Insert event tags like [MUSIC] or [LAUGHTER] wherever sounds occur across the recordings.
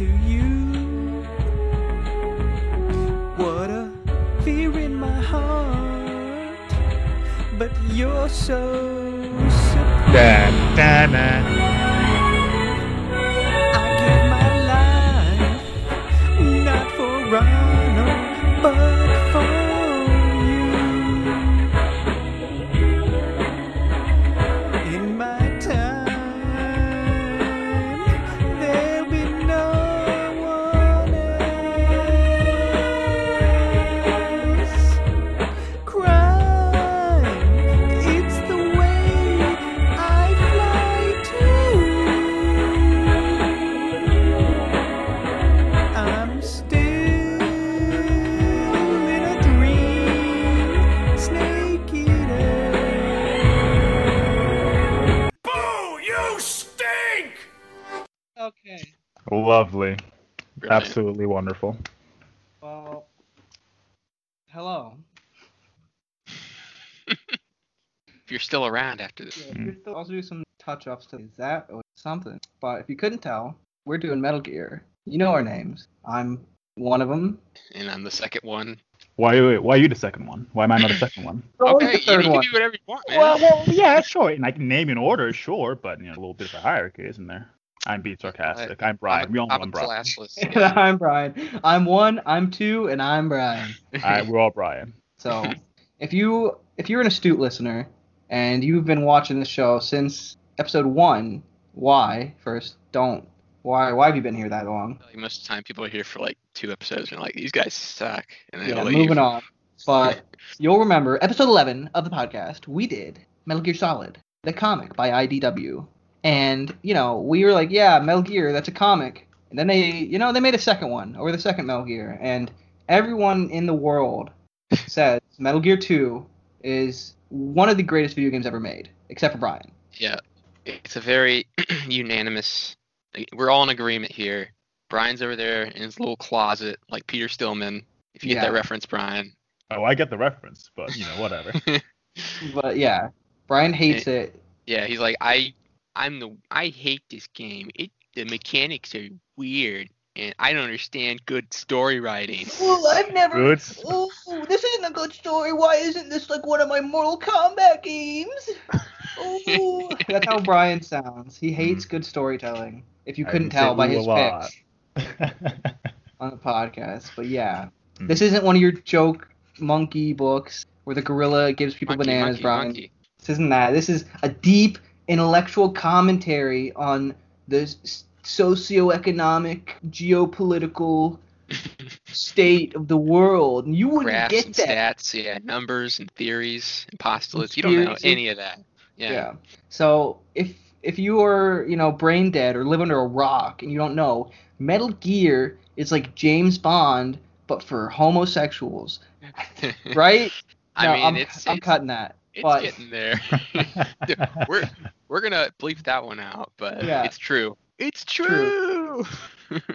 into you. What a fear in my heart. But you're so supreme. Dan, dan, dan. Absolutely wonderful. Well, hello. If you're still around after this. Yeah, if you're still- also do some touch-ups to that or something. But if you couldn't tell, we're doing Metal Gear. You know our names. I'm one of them. And I'm the second one. Why, wait, why are you the second one? Why am I not the second one? [LAUGHS] Okay, the you, third you one. can do whatever you want, man. Well, well, yeah, sure. And I can name in order, sure, but you know, a little bit of a hierarchy, isn't there? I'm being sarcastic. I'm Brian. I'm, we all know I'm I'm Brian. classless. [LAUGHS] Yeah. I'm Brian. I'm one. I'm two, and I'm Brian. All right, we're all Brian. [LAUGHS] So, if you if you're an astute listener and you've been watching the show since episode one, why first don't why why have you been here that long? Like, most of the time, people are here for like two episodes and like, these guys suck. And then Yeah, they'll leave. moving on. [LAUGHS] But you'll remember episode 11 of the podcast, we did Metal Gear Solid, the comic by IDW. And, you know, we were like, yeah, Metal Gear, that's a comic. And then they, you know, they made a second one, or the second Metal Gear. And everyone in the world says Metal Gear 2 is one of the greatest video games ever made, except for Brian. Yeah, it's a very [CLEARS THROAT] unanimous. We're all in agreement here. Brian's over there in his little closet, like Peter Stillman. If you get that reference, Brian. Oh, I get the reference, but you know, whatever. [LAUGHS] But yeah, Brian hates it. Yeah, he's like, I, I'm the, I hate this game. It, the mechanics are weird, and I don't understand good story writing. Well, I've never. Good. Oh, this isn't a good story. Why isn't this like one of my Mortal Kombat games? Oh, [LAUGHS] that's how Brian sounds. He hates good storytelling. If you couldn't tell by his lot. picks [LAUGHS] on the podcast, but yeah, Hmm. this isn't one of your joke monkey books where the gorilla gives people Monkey, bananas, monkey, Brian. monkey. This isn't that. This is a deep intellectual commentary on the socioeconomic, geopolitical [LAUGHS] state of the world. And you wouldn't Graphs get that. stats, yeah, numbers and theories and postulates. You don't know any of that. Yeah. Yeah. So if if you are, you know, brain dead or live under a rock and you don't know, Metal Gear is like James Bond but for homosexuals, [LAUGHS] right? I No, mean, I'm, it's I'm it's, cutting that. it's but getting there. [LAUGHS] we're we're gonna bleep that one out, but Yeah. it's true. It's True. true. [LAUGHS]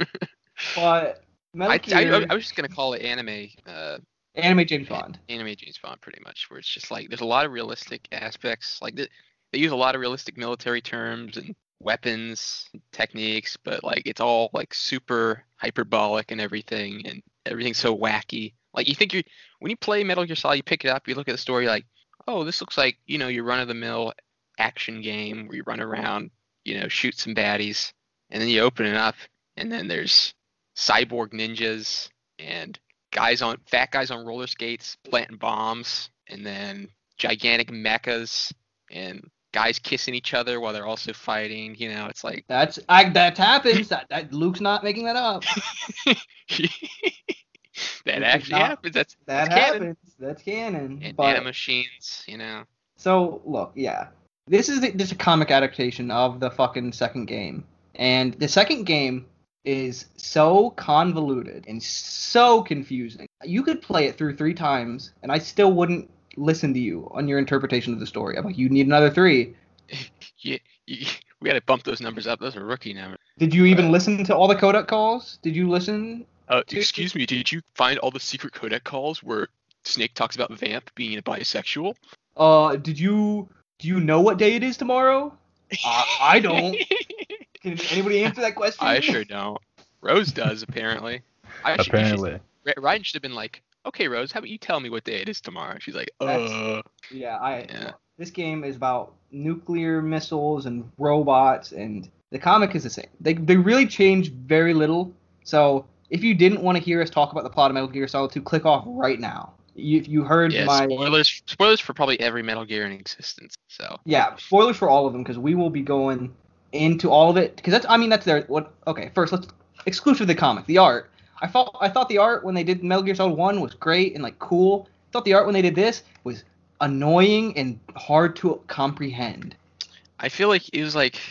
but Metal I, Gear, I, I was just gonna call it anime, uh, anime James Bond. anime James Bond, pretty much, where it's just like there's a lot of realistic aspects. Like th- they use a lot of realistic military terms and weapons techniques, but like it's all like super hyperbolic and everything, and everything's so wacky. Like you think you when you play Metal Gear Solid, you pick it up, you look at the story, like, oh, this looks like you know your run of the mill action game where you run around, you know, shoot some baddies, and then you open it up, and then there's cyborg ninjas and guys on fat guys on roller skates planting bombs, and then gigantic mechas and guys kissing each other while they're also fighting. You know, it's like That's I, that happens. That, that Luke's not making that up. [LAUGHS] that actually not- happens. That's That that's canon. happens. That's canon. And but nanomachines, you know. So look, yeah, this is the, just a comic adaptation of the fucking second game, and the second game is so convoluted and so confusing. You could play it through three times, and I still wouldn't listen to you on your interpretation of the story. I'm like, you need another three. [LAUGHS] You, you, we got to bump those numbers up. Those are rookie numbers. Did you even Right. listen to all the codec calls? Did you listen Uh, excuse me, did you find all the secret codec calls where Snake talks about Vamp being a bisexual? Uh, did you do you know what day it is tomorrow? Uh, I don't. [LAUGHS] Can anybody answer that question? I sure don't. Rose does apparently. I should- should- Apparently. Ryan should have been like, "Okay, Rose, how about you tell me what day it is tomorrow?" She's like, That's- "Uh." Yeah, I. Yeah. This game is about nuclear missiles and robots, and the comic is the same. They they really change very little. So if you didn't want to hear us talk about the plot of Metal Gear Solid 2, click off right now. You you heard Yeah, my spoilers. Spoilers for probably every Metal Gear in existence. So yeah spoilers for all of them because we will be going into all of it because that's I mean that's their what okay first let's exclusive the comic the art I thought I thought the art when they did Metal Gear Solid 1 was great and like cool. I thought the art when they did this was annoying and hard to comprehend. I feel like it was like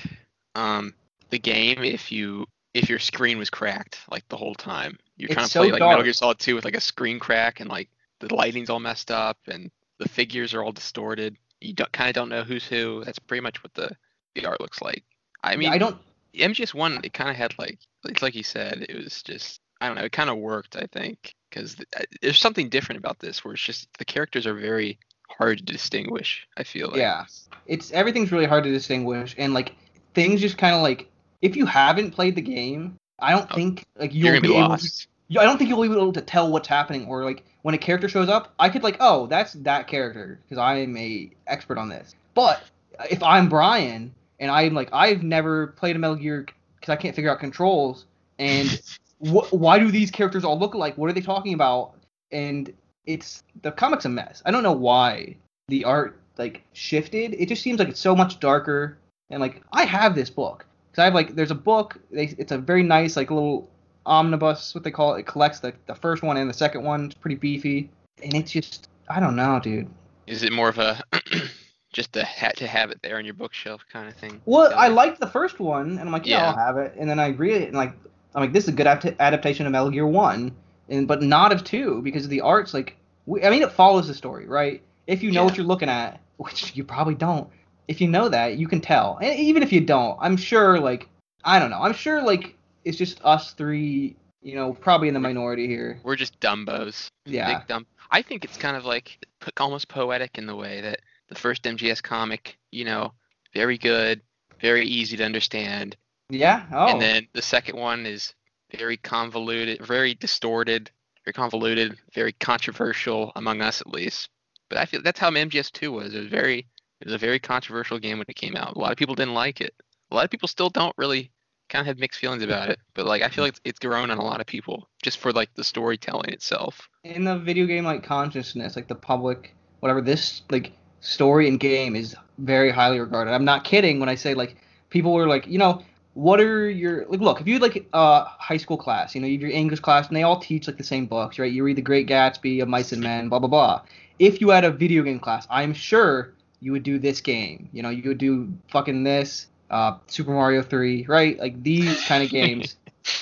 um the game if you if your screen was cracked like the whole time. You're It's trying to so play like dark. Metal Gear Solid 2 with like a screen crack and like the lighting's all messed up and the figures are all distorted. You kind of don't know who's who. That's pretty much what the the art looks like. I mean, I don't MGS one it kind of had like it's like you said it was just I don't know it kind of worked I think because there's something different about this where it's just the characters are very hard to distinguish. I feel like Yeah, it's everything's really hard to distinguish, and like things just kind of like if you haven't played the game, I don't Oh, think like you'll you're gonna be able to. I don't think you'll be able to tell what's happening, or like when a character shows up, I could like, oh, that's that character because I am a expert on this. But uh, if I'm Brian and I'm like, I've never played a Metal Gear because I can't figure out controls, and [LAUGHS] wh- why do these characters all look alike? What are they talking about? And it's the comic's a mess. I don't know why the art like shifted. It just seems like it's so much darker. And like I have this book because I have like there's a book. They, it's a very nice like little omnibus, what they call it. It collects the the first one and the second one. It's pretty beefy, and it's just I don't know, dude. Is it more of a [CLEARS THROAT] just a hat to have it there on your bookshelf kind of thing? Well, I liked the first one, and I'm like, yeah, Yeah. I'll have it. And then I read it, and like, I'm like, this is a good apt- adaptation of Metal Gear One, and but not of two because the art's like, we, I mean, it follows the story, right? If you know Yeah. what you're looking at, which you probably don't. If you know that, you can tell. And even if you don't, I'm sure, like, I don't know. I'm sure, like, it's just us three, you know, probably in the minority here. We're just dumbos. Yeah. Big dumb. I think it's kind of like almost poetic in the way that the first MGS comic, you know, very good, very easy to understand, Yeah. Oh. and then the second one is very convoluted, very distorted, very convoluted, very controversial among us at least. But I feel that's how MGS2 was. It was very, it was a very controversial game when it came out. A lot of people didn't like it. A lot of people still don't really kind of had mixed feelings about [LAUGHS] it. But like I feel mm. like it's, it's grown on a lot of people just for like the storytelling itself. in the video game like consciousness, like the public, whatever this like story and game is very highly regarded. I'm not kidding when I say like people were like, you know, what are your like look, if you like a high school class, you know, you have your English class and they all teach like the same books, right? You read The Great Gatsby, of Mice and Men, blah blah blah. If you had a video game class, I'm sure you would do this game. You know, you would do fucking this, uh, Super Mario 3, right? Like these kind of [LAUGHS] games.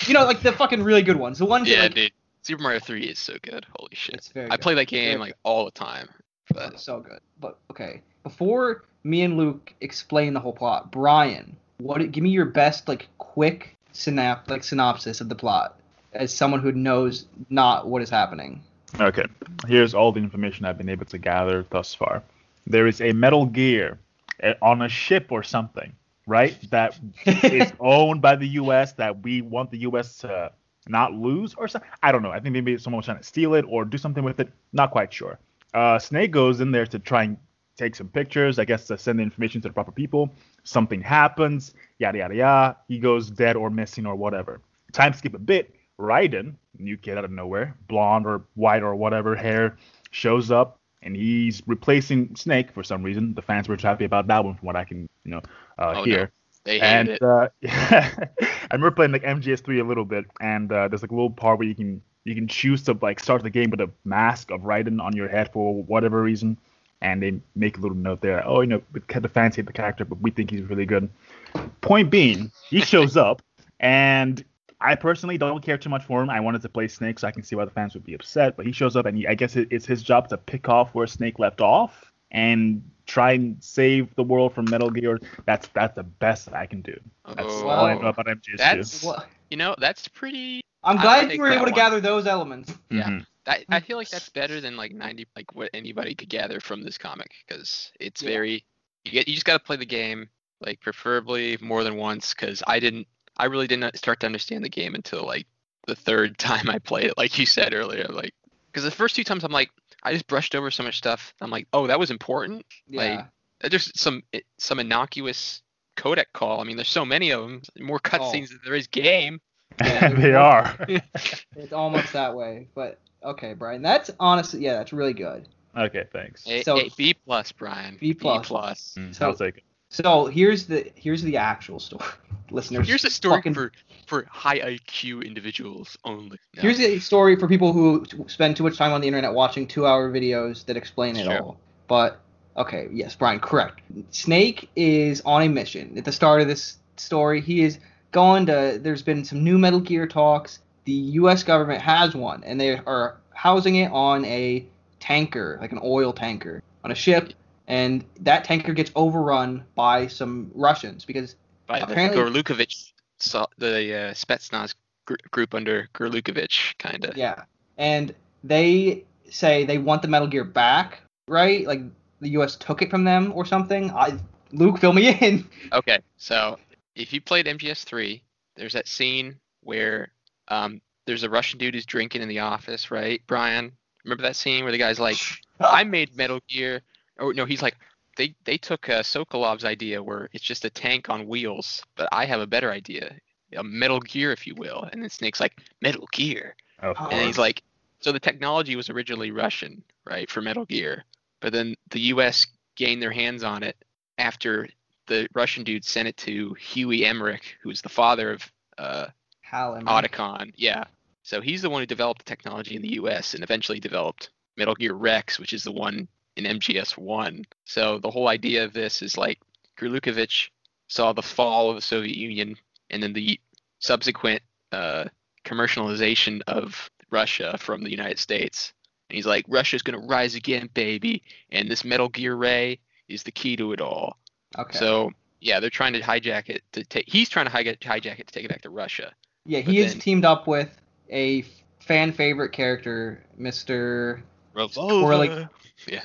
you know, like the fucking really good ones. The ones Yeah, that like, dude. Super Mario 3 is so good. Holy shit. it's very I good. play that game like all the time. But so good. But okay, before me and Luke explain the whole plot, Brian, what? Give me your best like quick synap like synopsis of the plot as someone who knows not what is happening. Okay, here's all the information I've been able to gather thus far. There is a Metal Gear eh, on a ship or something, right? That is [LAUGHS] owned by the U.S. that we want the U.S. to not lose or something. I don't know. I think maybe someone was trying to steal it or do something with it. Not quite sure. Uh, Snake goes in there to try and take some pictures. I guess to send the information to the proper people. Something happens. Yada yada yada. He goes dead or missing or whatever. Time skip a bit. Raiden, new kid out of nowhere, blonde or white or whatever hair, shows up and he's replacing Snake for some reason. The fans were happy about that one, from what I can, you know, uh, Oh, no. hear. they And it. uh, [LAUGHS] I remember playing like MGS3 a little bit, and uh, there's like a little part where you can you can choose to like start the game with a mask of Raiden on your head for whatever reason, and they make a little note there. Oh, you know, the fans hate the character, but we think he's really good. Point being, he shows [LAUGHS] up, and I personally don't care too much for him. I wanted to play Snake, so I can see why the fans would be upset. But he shows up, and he, I guess it, it's his job to pick off where Snake left off and try and save the world from Metal Gear. That's that's the best I can do. That's Oh, all I know about MGS2. That's- What? you know, that's pretty. I'm glad you were able to one. gather those elements. Yeah. Mhm. I, I feel like that's better than like 90 like what anybody could gather from this comic because it's Yeah. very you get you just got to play the game like preferably more than once because I didn't I really didn't start to understand the game until like the third [LAUGHS] time I played it like you said earlier like because the first two times I'm like I just brushed over so much stuff I'm like oh that was important Yeah. Uh, just some some innocuous codec call I mean there's so many of them more Oh. cutscenes than there is game [LAUGHS] Yeah, [LAUGHS] they are. [LAUGHS] It's almost that way. But okay, Brian. That's honestly, yeah, that's really good. okay, thanks. A, So- a B plus Brian B plus. B plus Mm, So- I'll take it. So here's the here's the actual story, [LAUGHS] listeners. Here's a story fucking- for for high IQ individuals only. No. Here's a story for people who spend too much time on the internet watching two-hour videos that explain it Sure. all. But okay, yes, Brian, correct. Snake is on a mission at the start of this story. He is going to. There's been some new Metal Gear talks. The U.S. government has one, and they are housing it on a tanker, like an oil tanker, on a ship. And that tanker gets overrun by some Russians because by apparently- Gurlukovich, the uh, Spetsnaz gr- group under Gurlukovich, kind of. Yeah. And they say they want the Metal Gear back, right? Like the US took it from them or something. I Luke, fill me [LAUGHS] in. Okay, so if you played MGS3, there's that scene where um, there's a Russian dude who's drinking in the office, right, Brian? Remember that scene where the guy's like, [LAUGHS] I made Metal Gear. Or no, he's like, they they took uh, Sokolov's idea where it's just a tank on wheels, but I have a better idea, a Metal Gear, if you will. And then Snake's like, Metal Gear, Of Oh. and he's like, so the technology was originally Russian, right, for Metal Gear, but then the U.S. gained their hands on it after the Russian dude sent it to Huey Emmerich, who's the father of uh, Hal and Otacon. Yeah. So he's the one who developed the technology in the US and eventually developed Metal Gear Rex, which is the one in MGS 1. So the whole idea of this is like Gurlukovich saw the fall of the Soviet Union and then the subsequent uh, commercialization of Russia from the United States. And he's like, Russia's going to rise again, baby. And this Metal Gear Ray is the key to it all. Okay. So yeah, they're trying to hijack it to take. He's trying to hijack, hijack it to take it back to Russia. yeah, he is then- teamed up with a fan favorite character, Mr. Revolver. [LAUGHS] Yeah.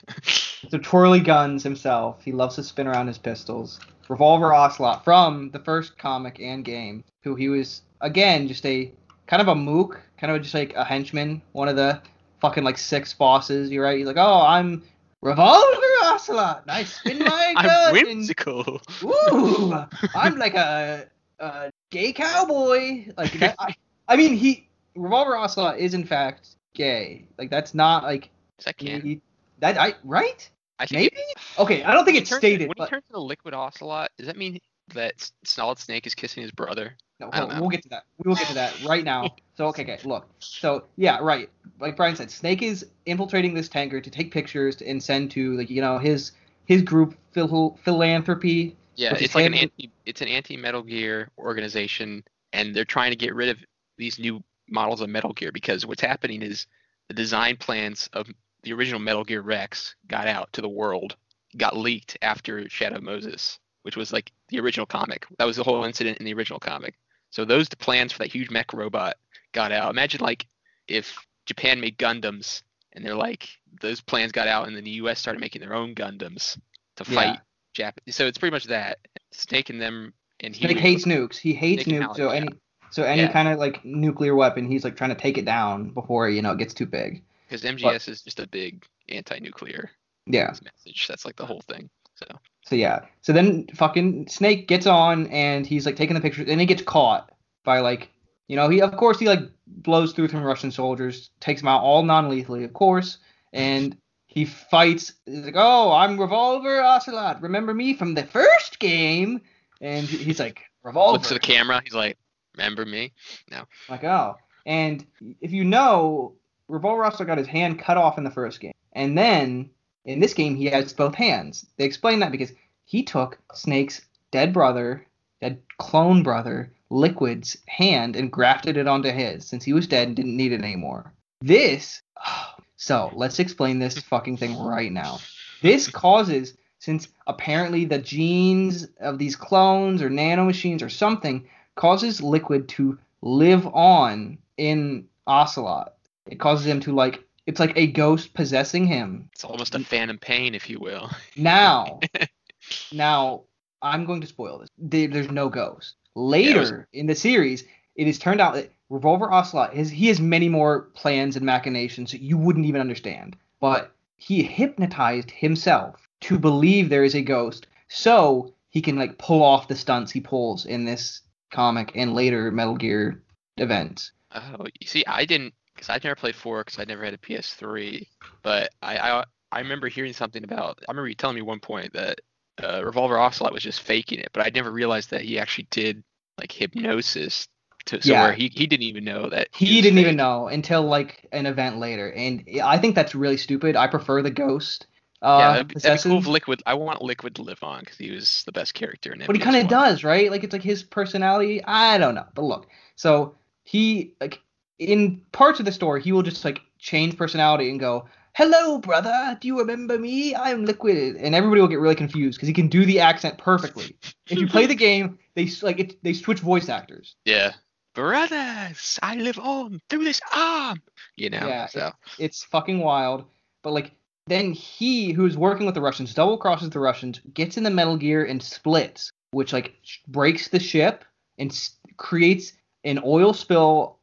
So Twirly Guns himself. He loves to spin around his pistols. Revolver Ocelot from the first comic and game, who he was again just a kind of a mook, kind of just like a henchman, one of the fucking like six bosses. You're right. He's like, oh, I'm Revolver Ocelot. and I spin [LAUGHS] my gun. I'm and- whimsical. Ooh, [LAUGHS] I'm like a, a gay cowboy. Like that, I, I mean, he Revolver Ocelot is in fact gay. Like that's not like Is that canon? he, that I right. I think Maybe? Okay, I don't think it's turns- stated, When but he turns into Liquid Ocelot, does that mean that Solid Snake is kissing his brother? no, we'll, get to that. We will get to that right now. [LAUGHS] So okay, okay, look. So yeah, right. Like Brian said, Snake is infiltrating this tanker to take pictures to, and send to like you know his his group phil- philanthropy. Yeah, it's like an anti. It's an anti Metal Gear organization, and they're trying to get rid of these new models of Metal Gear because what's happening is the design plans of the original Metal Gear Rex got out to the world, got leaked after Shadow Moses, which was like the original comic. That was the whole incident in the original comic. So those plans for that huge mech robot got out. Imagine like if Japan made Gundams and they're like those plans got out and then the US started making their own Gundams to Yeah. fight Jap. So it's pretty much that. Snake and them and he Snake hates nukes. He hates Snake nukes. So yeah. any so any Yeah. kind of like nuclear weapon, he's like trying to take it down before you know it gets too big. Because MGS is just a big anti-nuclear Yeah. message. That's like the whole thing. So So yeah. So then fucking Snake gets on and he's like taking the pictures and he gets caught by like you know he of course he like blows through some Russian soldiers, takes them out all non-lethally of course, and he fights. He's like, oh, I'm Revolver Ocelot. Remember me from the first game? And he's like Revolver. looks at the camera. He's like, "Remember me?" No. Like, oh. And if you know, Revolver got his hand cut off in the first game. And then in this game, he has both hands. They explain that because he took Snake's dead brother, dead clone brother, Liquid's hand and grafted it onto his since he was dead and didn't need it anymore. This. [SIGHS] So let's explain this fucking thing right now. This causes, since apparently the genes of these clones or nanomachines or something causes Liquid to live on in Ocelot. It causes him to like it's like a ghost possessing him. It's almost a phantom pain, if you will. [LAUGHS] Now, [LAUGHS] now I'm going to spoil this. There's no ghost. Later in the series, it is turned out that Revolver Ocelot is he has many more plans and machinations that you wouldn't even understand. But he hypnotized himself to believe there is a ghost, so he can like pull off the stunts he pulls in this comic and later Metal Gear events. Oh, you see, I didn't, because I've never played four, because I never had a PS3. But I, I, I remember hearing something about. I remember you telling me one point that uh, Revolver Ocelot was just faking it, but I never realized that he actually did like hypnosis to so Yeah. where he, he didn't even know that He was didn't even know until like an event later, and I think that's really stupid. I prefer the ghost. Uh, Yeah, that'd that'd cool Liquid. I want Liquid to live on because he was the best character in it. but he kind of does, right? Like it's like his personality. I don't know, but look. So he like in parts of the story, he will just like change personality and go, "Hello, brother. Do you remember me? I'm Liquid," and everybody will get really confused because he can do the accent perfectly. if you play the game, they like it, they switch voice actors. Yeah. Brothers, I live on through this arm. You know. Yeah, so It's fucking wild. But like then he who's working with the Russians double crosses the Russians, gets in the Metal Gear and splits, which like sh- breaks the ship and s- creates an oil spill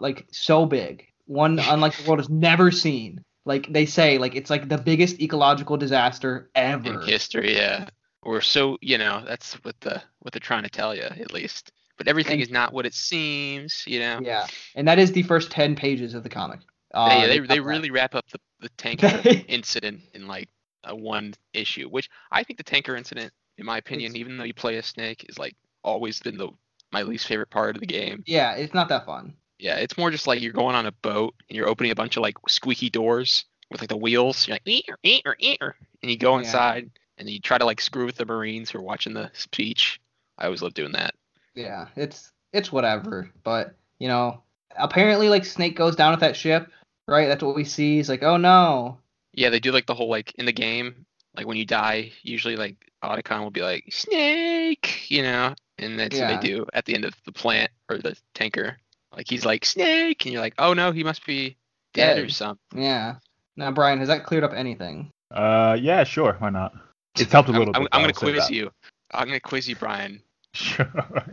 like so big, one [LAUGHS] unlike the world has never seen. Like they say, like it's like the biggest ecological disaster ever in history, yeah. Or so you know. That's what the what they're trying to tell you, at least. But everything And- is not what it seems. You know. Yeah, and that is the first ten pages of the comic. Uh, Yeah, they, cut they really wrap up the, the [LAUGHS] tanker incident in like a one issue, which I think the tanker incident, in my opinion, It's- even though you play a snake, is like always been the my least favorite part of the game. Yeah, it's not that fun. Yeah, it's more just like you're going on a boat and you're opening a bunch of like squeaky doors with like the wheels. You're like, "Eer, eer, eer," and you go Yeah. inside and you try to like screw with the Marines who are watching the speech. I always love doing that. yeah, it's it's whatever. But you know, apparently like Snake goes down with that ship, right? That's what we see. He's like, oh no. Yeah, they do like the whole like in the game, like when you die, usually like Otacon will be like Snake, you know, and that's Yeah. what they do at the end of the plant or the tanker. Like he's like Snake, and you're like, oh no, he must be dead, or something. Yeah. Now, Brian, has that cleared up anything? Uh, yeah, sure. Why not? It's helped a I'm, little I'm, bit. I'm I'll gonna quiz you. I'm gonna quiz you, Brian. [LAUGHS] Sure.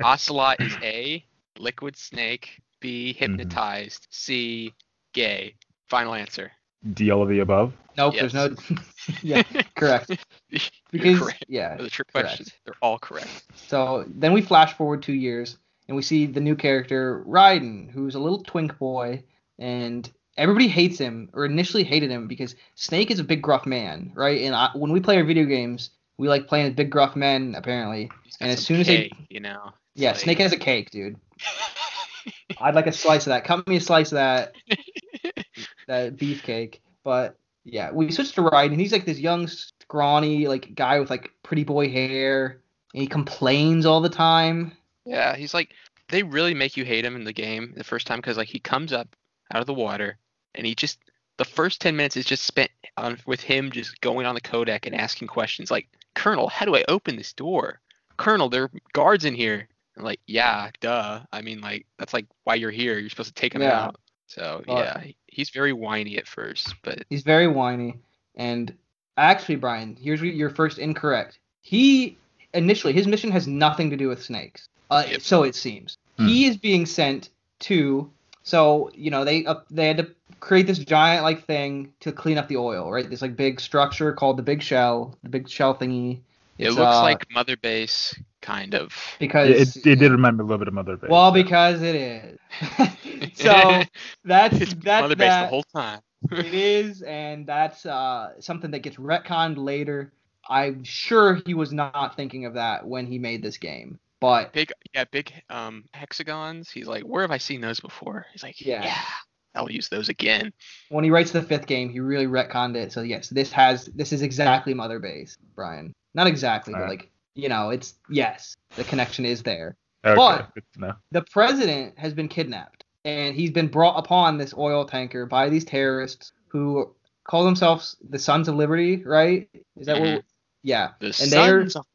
Ocelot is A, liquid snake. B, Mm-hmm. hypnotized. C, gay. Final answer. D all of the above. Nope. Yes. There's no. [LAUGHS] yeah. [LAUGHS] Correct. Because correct. yeah. The trick correct. questions, they're all correct. So then we flash forward two years and we see the new character Raiden, who's a little twink boy, and everybody hates him or initially hated him because Snake is a big gruff man, right? And I, when we play our video games, we like playing as big gruff men apparently. And as some soon as they- you know. Yeah, like- Snake has a cake, dude. [LAUGHS] I'd like a slice of that. Cut me a slice of that [LAUGHS] that beefcake. But yeah, we switched to Raiden. He's like this young, scrawny, like guy with like pretty boy hair. And he complains all the time. Yeah, he's like they really make you hate him in the game the first time because like he comes up out of the water and he just the first ten minutes is just spent on with him just going on the codec and asking questions like Colonel, how do I open this door? Colonel, there are guards in here. And like, yeah, duh. I mean, like that's like why you're here. You're supposed to take him Yeah. out. So yeah, he's very whiny at first, but He's very whiny. And actually, Brian, here's your first incorrect. He initially his mission has nothing to do with snakes. Uh, Yep. So it seems. Hmm. He is being sent to. So you know they uh, they had to create this giant like thing to clean up the oil, right? This like big structure called the Big Shell, the Big Shell thingy. it looks uh, like Mother Base kind of. because It, it, it did remind me a little bit of Mother Base. well yeah. because it is. [LAUGHS] so [LAUGHS] that's it's that's Mother Base the whole time. [LAUGHS] it is, and that's uh, something that gets retconned later. I'm sure he was not thinking of that when he made this game, but big yeah big um hexagons he's like where have i seen those before he's like Yeah. yeah, i'll use those again when he writes the fifth game, he really retconned it. So yes, this has this is exactly Mother Base, Brian. Not exactly, but Alright. like you know, it's yes, the connection is there. Okay, but- good. The president has been kidnapped, and he's been brought upon this oil tanker by these terrorists who call themselves the Sons of Liberty, right? Is that Mhm. what? Yeah. the And they're- sons of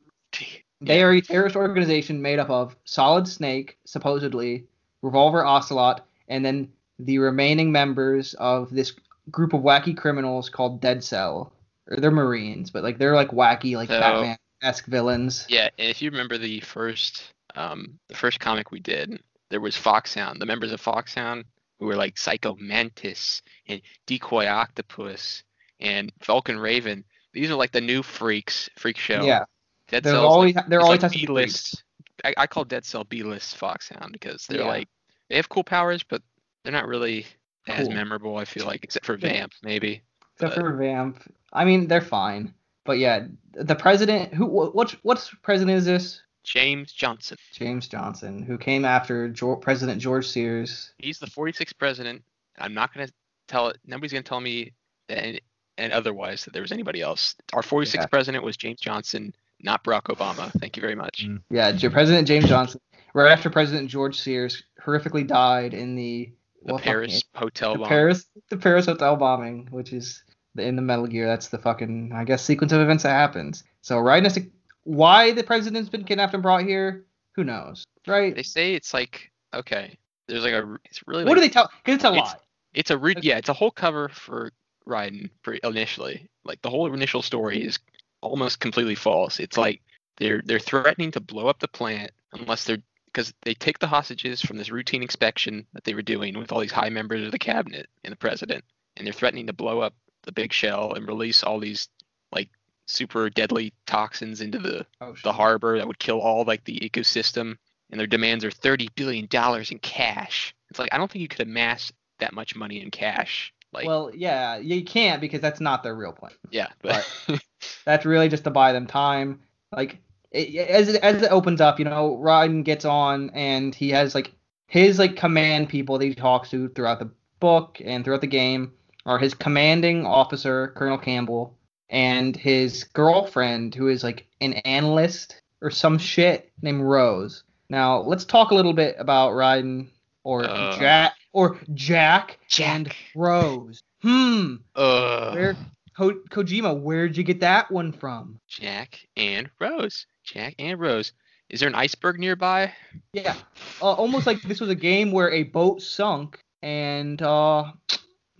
They Yeah. are a terrorist organization made up of Solid Snake, supposedly, Revolver Ocelot, and then the remaining members of this group of wacky criminals called Dead Cell. Or they're Marines, but like they're like wacky, like So- Batman esque villains. Yeah, and if you remember the first um the first comic we did, there was Foxhound, the members of Foxhound who were like Psycho Mantis and Decoy Octopus and Vulcan Raven. These are like the new freaks, freak show. Yeah, Dead they're Cell's always like, they're always like be B-list. I, I call Dead Cell B-list Foxhound because they're Yeah. like they have cool powers, but they're not really as memorable. I feel like, except for Vamp, maybe. Except But- for Vamp. I mean, they're fine. But yeah, the president who wh- what's what's president is this? James Johnson. James Johnson, who came after President George Sears. He's the 46th president. I'm not gonna tell it. Nobody's gonna tell me and, and otherwise that there was anybody else. Our 46th Yeah. president was James Johnson, not Barack Obama. Thank you very much. Mm. Yeah, President James Johnson, right after President George Sears horrifically died in the The well, fucking- Paris hotel the bomb. Paris the Paris hotel bombing, which is in the Metal Gear. That's the fucking I guess sequence of events that happens. So right next to why the president's been kidnapped and brought here, who knows, right? They say it's like okay. There's like a. It's really. What like, do they tell? Because it's a It's- lot. It's a root. Okay. Yeah, it's a whole cover for Raiden pre- initially. Like the whole initial story is almost completely false. It's like they're they're threatening to blow up the plant unless they're because they take the hostages from this routine inspection that they were doing with all these high members of the cabinet and the president, and they're threatening to blow up the big shell and release all these like super deadly toxins into the Oh, the harbor that would kill all like the ecosystem and their demands are 30 billion dollars in cash. It's like i don't think you could amass that much money in cash like well, yeah, you can't because that's not their real plan. yeah but [LAUGHS] That's really just to buy them time. Like it, as it, as it opens up, you know, Raiden gets on and he has like his like command people that he talks to throughout the book and throughout the game are his commanding officer Colonel Campbell and his girlfriend who is like an analyst or some shit named Rose. Now let's talk a little bit about Raiden or Uh. Jack or Jack, and Rose. Hmm. uh Where Ko- Kojima, where'd you get that one from? jack and rose jack and rose is there an iceberg nearby Yeah, uh, almost like this was a game where a boat sunk, and uh,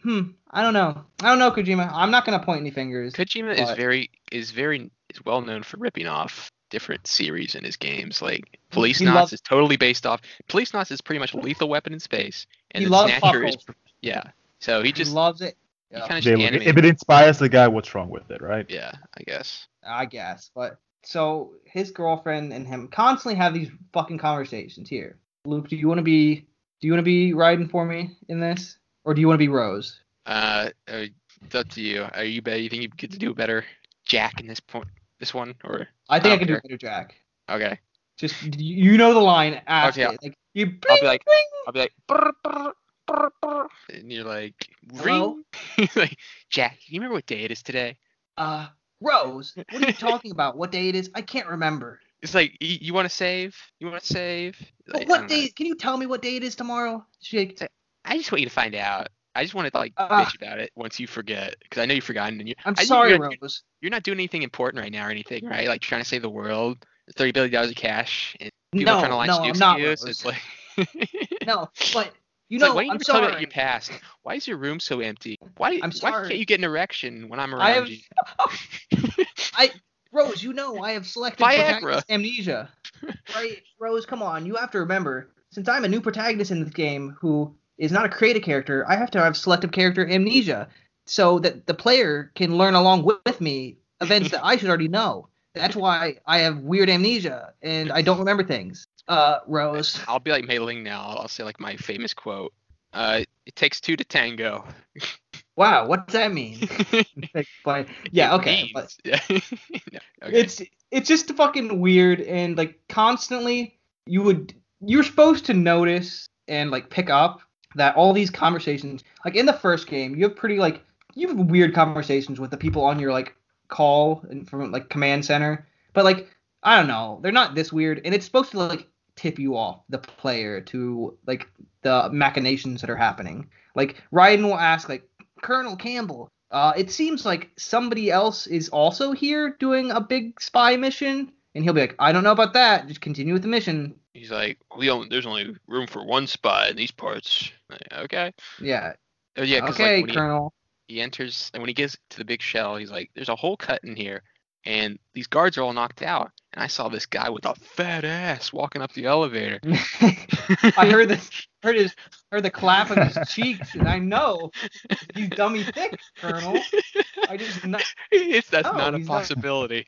hmm, I don't know, I don't know, Kojima. I'm not gonna point any fingers. kojima is very is very is well known for ripping off different series in his games like police He knots loves- is totally based off Policenauts is pretty much a lethal weapon in space and He then loves snatcher is yeah so he He just loves it. he kind of They just look- if it inspires the guy, what's wrong with it, right? Yeah, I guess. I guess, but so his girlfriend and him constantly have these fucking conversations here. Luke, do you want to be do you want to be Raiden for me in this, or do you want to be Rose? Uh, uh, it's up to you. Are you better? You think you get to do a better Jack in this point, this one, or I think I, I can don't do better, Jack. okay? Just you you know the line. Ask Okay, it. Like you. I'll be like- bling. I'll be like, "Brr, brr, brr, brr," and you're like, ring. [LAUGHS] like, Jack, you remember what day it is today? Uh, Rose, what are you talking about? What day it is? I can't remember. It's like, you, you want to save? You want to save? Like, what don't know. day? Can you tell me what day it is tomorrow? Like, I just want you to find out. I just want to like Uh, bitch about it once you forget, because I know you've forgotten. And you, I'm I sorry, you're, Rose. You're not doing anything important right now or anything, right? Like trying to save the world. Thirty billion dollars of cash. And people No, trying to line no, I'm Snoop's not, excuse. It's like [LAUGHS] No, but you It's know, like, why don't you I'm sorry. about your past? Why is your room so empty? Why I'm sorry. why can't you get an erection when I'm I around have- you? [LAUGHS] I Rose, you know I have selected protagonist amnesia. [LAUGHS] Right, Rose, come on. You have to remember, since I'm a new protagonist in this game who is not a creative character, I have to have selective character amnesia so that the player can learn along with me events that I should already know. That's why I have weird amnesia and I don't remember things. Uh, Rose. I'll be like mailing now. I'll, say like my famous quote. Uh, it takes two to tango. [LAUGHS] Wow, what does that mean? [LAUGHS] Like, yeah, okay. But yeah. [LAUGHS] No, okay. it's it's just fucking weird and like constantly you would you're supposed to notice and like pick up that all these conversations like in the first game you have pretty like you have weird conversations with the people on your like call and from like command center but like i don't know they're not this weird and it's supposed to like tip you off the player to like the machinations that are happening like Raiden will ask like colonel campbell uh, it seems like somebody else is also here doing a big spy mission, and he'll be like, "I don't know about that. Just continue with the mission." he's like, we don't. There's only room for one spy in these parts. Like, okay. Yeah. Oh yeah, okay, like Colonel. He enters and when he gets to the big shell, he's like, "There's a hole cut in here, and these guards are all knocked out." And I saw this guy with a fat ass walking up the elevator. [LAUGHS] I heard this. Heard his. Heard the clap of his cheeks, and I know he's dummy thick, Colonel. I just not it's that's No, not a he's not. possibility.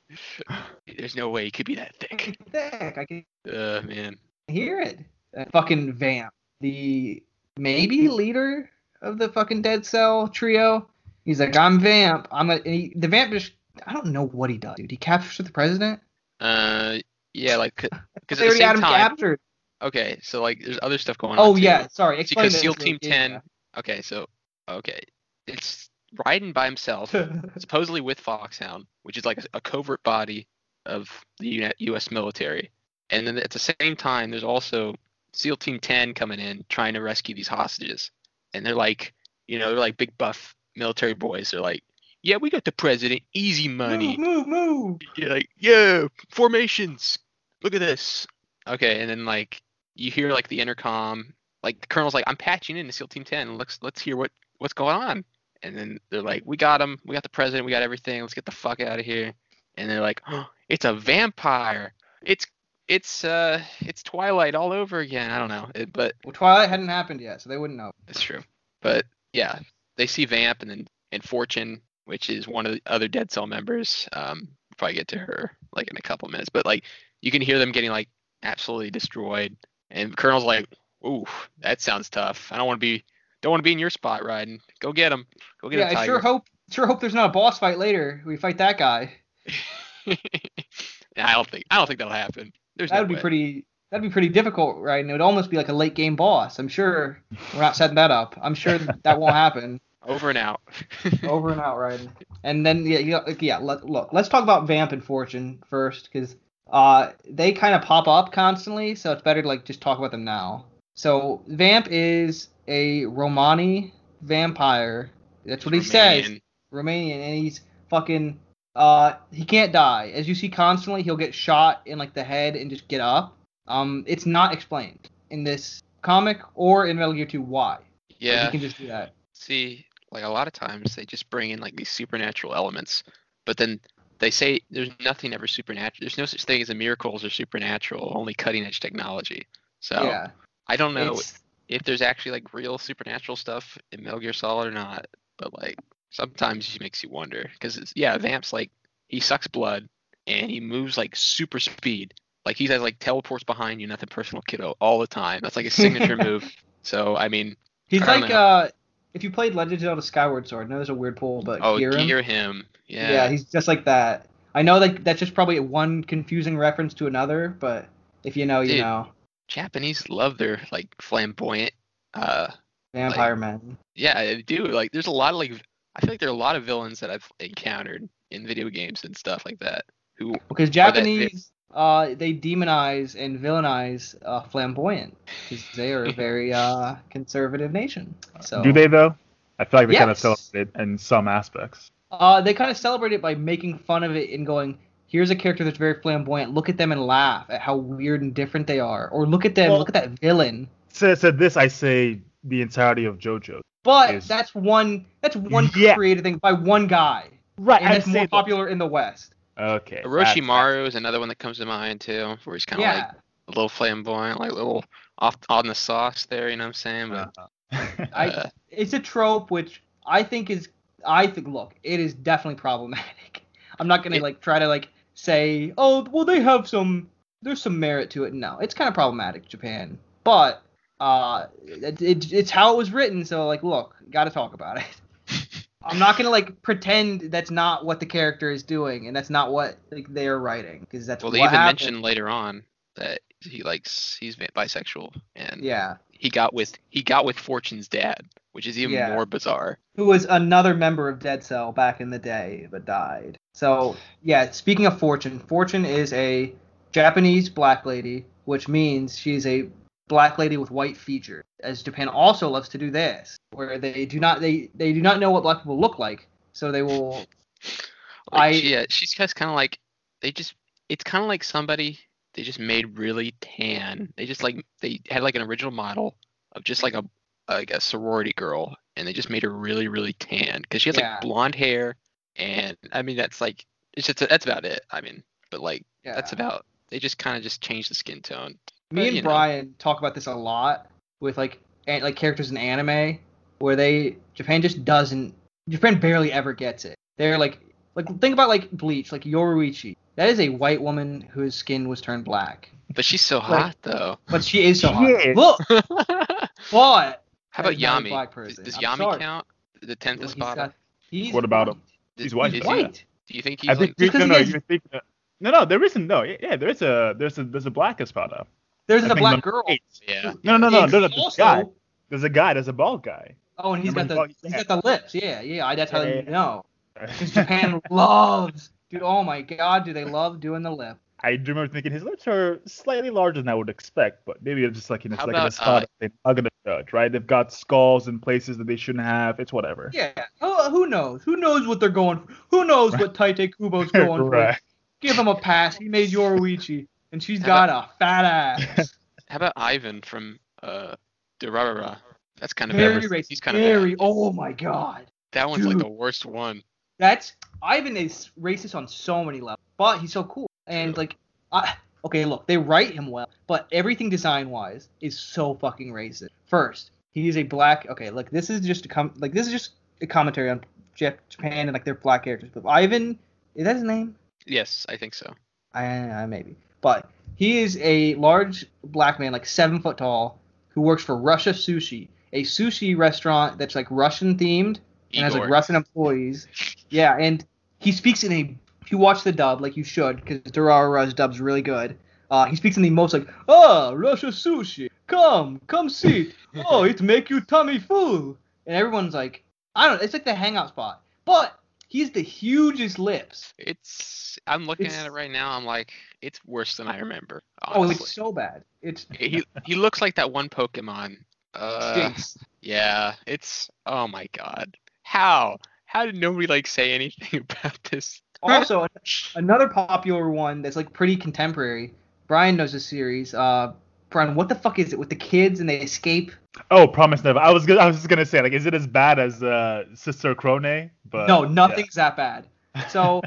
There's no way he could be that thick. thick. I can Uh man. hear it. That fucking vamp, the maybe leader of the fucking Dead Cell trio. He's like, I'm vamp. I'm a. He, the vamp just. I don't know what he does, dude. He captures the president. Uh yeah, like because at [LAUGHS] the same time. captured. Okay, so like there's other stuff going on. Oh yeah, sorry. Explain Because. SEAL Team Yeah, 10 Okay, so okay, it's Raiden by himself, [LAUGHS] supposedly with Foxhound, which is like a, a covert body of the U.S. military. And then at the same time, there's also SEAL Team 10 coming in trying to rescue these hostages. And they're like, you know, they're like big buff military boys. They're like, yeah, we got the president, easy money. Move, move, move. You're like, yeah, formations. Look at this. Okay, and then like you hear like the intercom, like the colonel's like, I'm patching into SEAL Team 10. Let's let's hear what what's going on. And then they're like, we got him. We got the president. We got everything. Let's get the fuck out of here. And they're like, oh, [GASPS] it's a vampire. It's it's uh it's Twilight all over again. I don't know, it, but Well, Twilight hadn't happened yet, so they wouldn't know. it's true. But yeah, they see Vamp and then and Fortune, which is one of the other Dead Cell members. Um, probably get to her like in a couple minutes, but like you can hear them getting like absolutely destroyed, and Colonel's like, "Ooh, that sounds tough. I don't want to be don't want to be in your spot, Raiden. Go get him. Go get Yeah, I tiger." sure hope sure hope there's not a boss fight later. We fight that guy. [LAUGHS] I don't think I don't think that'll happen. There's That no would be pretty. That'd be pretty difficult, right? And it would almost be like a late game boss. I'm sure we're not setting that up. I'm sure [LAUGHS] that won't happen. over and out. [LAUGHS] Over and out, right? And then yeah, yeah. Let, look, let's talk about Vamp and Fortune first, because uh, they kind of pop up constantly, so it's better to like just talk about them now. So Vamp is a Romani vampire. That's what he says. Romanian, and he's fucking. Uh, he can't die. As you see constantly, he'll get shot in like the head and just get up. Um, it's not explained in this comic or in Metal Gear 2 why. Like, Yeah. he can just do that. See, like a lot of times they just bring in like these supernatural elements, but then they say there's nothing ever supernatural. There's no such thing as a miracles or supernatural, only cutting edge technology. So yeah, I don't know it's if there's actually like real supernatural stuff in Metal Gear Solid or not, but like sometimes he makes you wonder because yeah, Vamp's like he sucks blood and he moves like super speed. Like he has like teleports behind you, nothing personal, kiddo, all the time. That's like a signature [LAUGHS] move. So I mean, he's I like know. uh, if you played Legend of Zelda Skyward Sword, I know there's a weird pull, but oh, hear him. Ghirahim. Yeah. yeah, he's just like that. I know like that's just probably one confusing reference to another, but if you know, you Dude. know. Japanese love their like flamboyant. Uh, Vampire men. yeah, they do. Like, there's a lot of like, I feel like there are a lot of villains that I've encountered in video games and stuff like that. Who, Because that- Japanese, uh, they demonize and villainize uh, flamboyant because they are a [LAUGHS] very uh, conservative nation. So Do they though? I feel like they kind of celebrate it in some aspects. Uh, they kind of celebrate it by making fun of it and going, "Here's a character that's very flamboyant. Look at them and laugh at how weird and different they are." Or look at them, Well- look at that villain. So, so this I say the entirety of JoJo. But is- that's one that's one Yeah. creative thing by one guy, Right. and that's more popular in the West. Okay. Orochimaru is another one that comes to mind too, where he's kind of Yeah, like a little flamboyant, like a little off on the sauce there. You know what I'm saying? But that's- [LAUGHS] I- uh, it's a trope which I think is I think look, it is definitely problematic. [LAUGHS] I'm not gonna It- like try to like say, oh, well they have some there's some merit to it. No, it's kind of problematic, Japan. But uh, it, it, it's how it was written. So like, look, got to talk about it. [LAUGHS] I'm not gonna like pretend that's not what the character is doing and that's not what like they are writing because that's well, they even happened. mention later on that he likes he's bisexual and Yeah, he got with he got with Fortune's dad, which is even Yeah. more bizarre. who was another member of Dead Cell back in the day but died. So yeah, speaking of Fortune, Fortune is a Japanese black lady, which means she's a black lady with white features. As Japan also loves to do this, where they do not they they do not know what black people look like, so they will [LAUGHS] Like, I- yeah, uh, she's just kind of like they just. It's kind of like somebody they just made really tan. They just like they had like an original model of just like a like a sorority girl, and they just made her really really tan because she has Yeah. like blonde hair, and I mean that's like it's just that's about it. I mean, but like Yeah. that's about they just kind of just changed the skin tone. Me But, and you know. Brian talk about this a lot with like an- like characters in anime where they Japan just doesn't Japan barely ever gets it. They're like like think about like Bleach, like Yoruichi. That is a white woman whose skin was turned black, But she's so hot though. but she is so hot. Yeah. Look, [LAUGHS] what? How about That is not Yami? black Does- person. Does I'm Yami sorry. count? The tenth he's spot. got- uh, What about him? He's white. He's white. Do you think he's I think like? you, Just no, 'cause no, he has- you're thinking. No, no, there isn't. No, yeah, yeah, there is a there's a there's a black Espada. There's I a black girl. eight. Yeah. No, no, no, And no, no. There's a guy. There's a guy. There's a bald guy. Oh, and he's Remember got the he's he's bald- got the lips. Yeah, yeah. I, that's how Yeah, you yeah. know. [LAUGHS] Because Japan loves, dude. Oh my God, do they love doing the lip? I do remember thinking his lips are slightly larger than I would expect, but maybe it's just like you know, it's How like about, an Espada uh, thing. I'm gonna judge, right? They've got skulls in places that they shouldn't have. It's whatever. Yeah. Who, who knows? Who knows what they're going for? Who knows what [LAUGHS] Tite Kubo's going right. for? Give him a pass. He made Yoruichi, and she's How got a fat ass. [LAUGHS] How about Ivan from uh Durarara? That's kind of Very bad. racist. He's kind of Very. bad. Oh my God. That one's like the worst one. That's Ivan is racist on so many levels, but he's so cool. And True. like, I, okay, look, they write him well, but everything design wise is so fucking racist. First, he is a black. Okay, look, this is just a com- like this is just a commentary on Jap- Japan and like their black characters. But Ivan, is that his name? Yes, I think so. I, I maybe, but he is a large black man, like seven foot tall, who works for Russia Sushi, a sushi restaurant that's like Russian themed and has like Russian employees. Yeah, and he speaks in a. If you watch the dub, like you should, because Durarara's dub's really good. Uh, he speaks in the most like, oh, Russia sushi, come, come see. [LAUGHS] Oh, it make you tummy full. And everyone's like, I don't know, it's like the hangout spot. But he's the hugest lips. It's I'm looking It's- at it right now. I'm like, it's worse than I remember. Oh, it's so bad. It's he he looks like that one Pokemon. Uh, stinks. yeah, it's oh my god. How? How did nobody like say anything [LAUGHS] about this? also, another popular one that's like pretty contemporary. Brian knows this series. Uh, Brian, what the fuck is it with the kids and they escape? Oh, Promise Never. I was gonna, I was just gonna say, like, is it as bad as uh, Sister Krone? But no, yeah. nothing's that bad. [LAUGHS] So,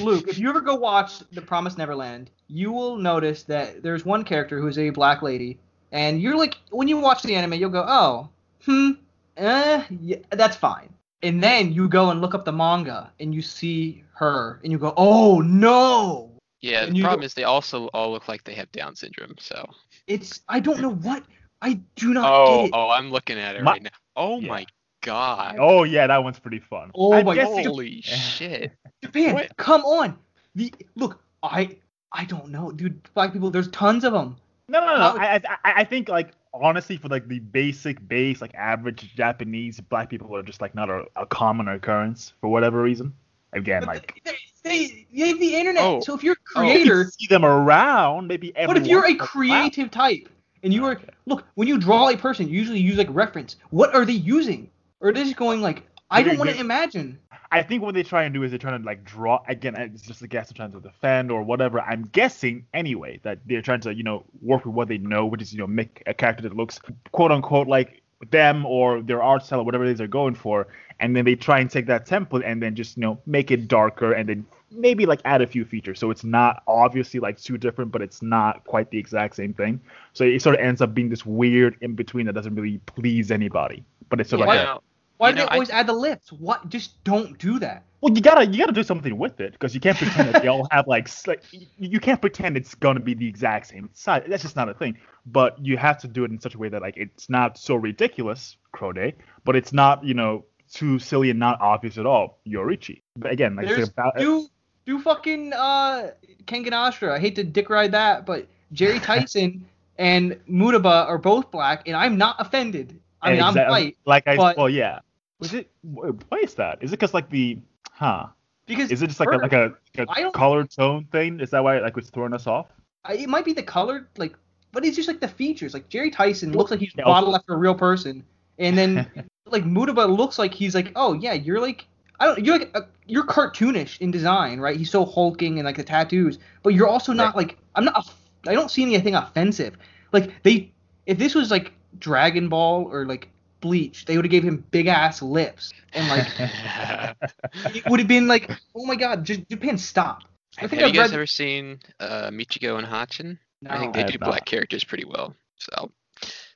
Luke, if you ever go watch The Promise Neverland, you will notice that there's one character who's a black lady, and you're like, when you watch the anime, you'll go, oh, hmm, eh, yeah, that's fine. And then you go and look up the manga, and you see her, and you go, oh no, Yeah, And the problem is they also all look like they have Down syndrome. So. it's I don't know what I do not Oh, get it. oh, I'm looking at it My- right now. Oh Yeah. my god. Oh yeah, that one's pretty fun. Oh I'm my guessing- Holy shit. [LAUGHS] Japan, what? come on. The look, I I don't know, dude. Black people, there's tons of them. No, no, no. How- I, I, I- I think like honestly, for like the basic base, like average Japanese black people are just like not a, a common occurrence for whatever reason. Again, like they, they, they have the internet. Oh. So if you're a Oh. you creator, can see them around, maybe. But if you're a creative type and you are Okay. look, when you draw a person, you usually use like reference. What are they using? Or are they just going like I don't want to imagine. I think what they try and do is they're trying to like draw again. It's just a guess. They're trying to defend or whatever. I'm guessing anyway that they're trying to you know work with what they know, which is you know make a character that looks quote unquote like them or their art style or whatever it is they're going for, and then they try and take that template and then just you know make it darker and then maybe like add a few features so it's not obviously like too different, but it's not quite the exact same thing. So it sort of ends up being this weird in between that doesn't really please anybody. But it's sort of Why- like Why You do they know, I- always add the lips? What? Just don't do that. Well, you gotta you gotta do something with it because you can't pretend that they all have like s- like you, you can't pretend it's gonna be the exact same size. That's just not a thing. But you have to do it in such a way that like it's not so ridiculous, Crode, but it's not you know too silly and not obvious at all. Yoruichi. But again, like There's it's about do do fucking uh Kengan Ashura. I hate to dick ride that, but Jerry [LAUGHS] Tyson and Mutaba are both black, and I'm not offended. I mean, I'm white Like I but- well yeah. Was it why is that? Is it because like the huh? because Is it just like a, like a, like a color tone thing? Is that why like it's throwing us off? I- it might be the color, like, but it's just like the features. Like Jerry Tyson looks like he's Yeah, modeled after a real person, and then [LAUGHS] like Mutaba looks like he's like, oh yeah, you're like, I don't, you're like, a, you're cartoonish in design, right? He's so hulking and like the tattoos, but you're also not like, I'm not, I don't see anything offensive. Like they, if this was like Dragon Ball or like Bleach, they would have gave him big ass lips and like [LAUGHS] it would have been like, oh my god, J- Japan, stop. I Have think you I've guys read- ever seen uh, Michiko and Hatchin? I think they I do have black not. characters pretty well. So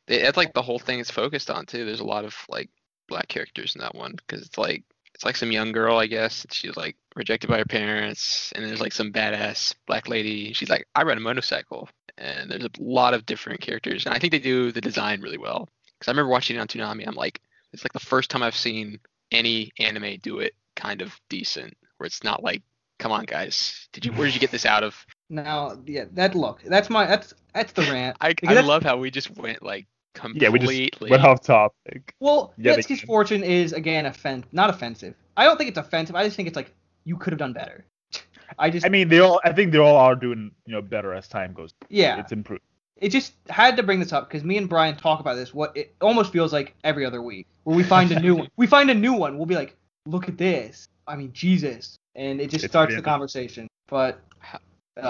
they, that's like the whole thing is focused on too. There's a lot of like black characters in that one because it's like it's like some young girl, I guess. She's like rejected by her parents, and there's like some badass black lady. She's like, I ride a motorcycle, and there's a lot of different characters, and I think they do the design really well. Because I remember watching it on Toonami, I'm like, it's like the first time I've seen any anime do it kind of decent, where it's not like, come on guys, did you where did you get this out of? [LAUGHS] Now, yeah, that look, that's my that's that's the rant. I, I love how we just went like yeah, we completely. just went off topic. Well, Yeah, Yetsuki's they- fortune is again offen not offensive. I don't think it's offensive. I just think it's like you could have done better. [LAUGHS] I just I mean, they all. I think they all are doing you know better as time goes. yeah, It's improved. It just had to bring this up because me and Brian talk about this. What it almost feels like every other week, where we find a new one. We find a new one. We'll be like, look at this. I mean, Jesus, and it just It's starts the really- conversation. But ugh,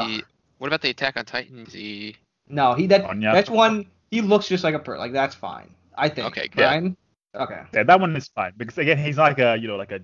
The, what about the Attack on Titan? The no, he that Anya. that's one. He looks just like a per. Like that's fine. I think. Okay, good. Brian. Okay. Yeah, that one is fine because again, he's like a you know like a.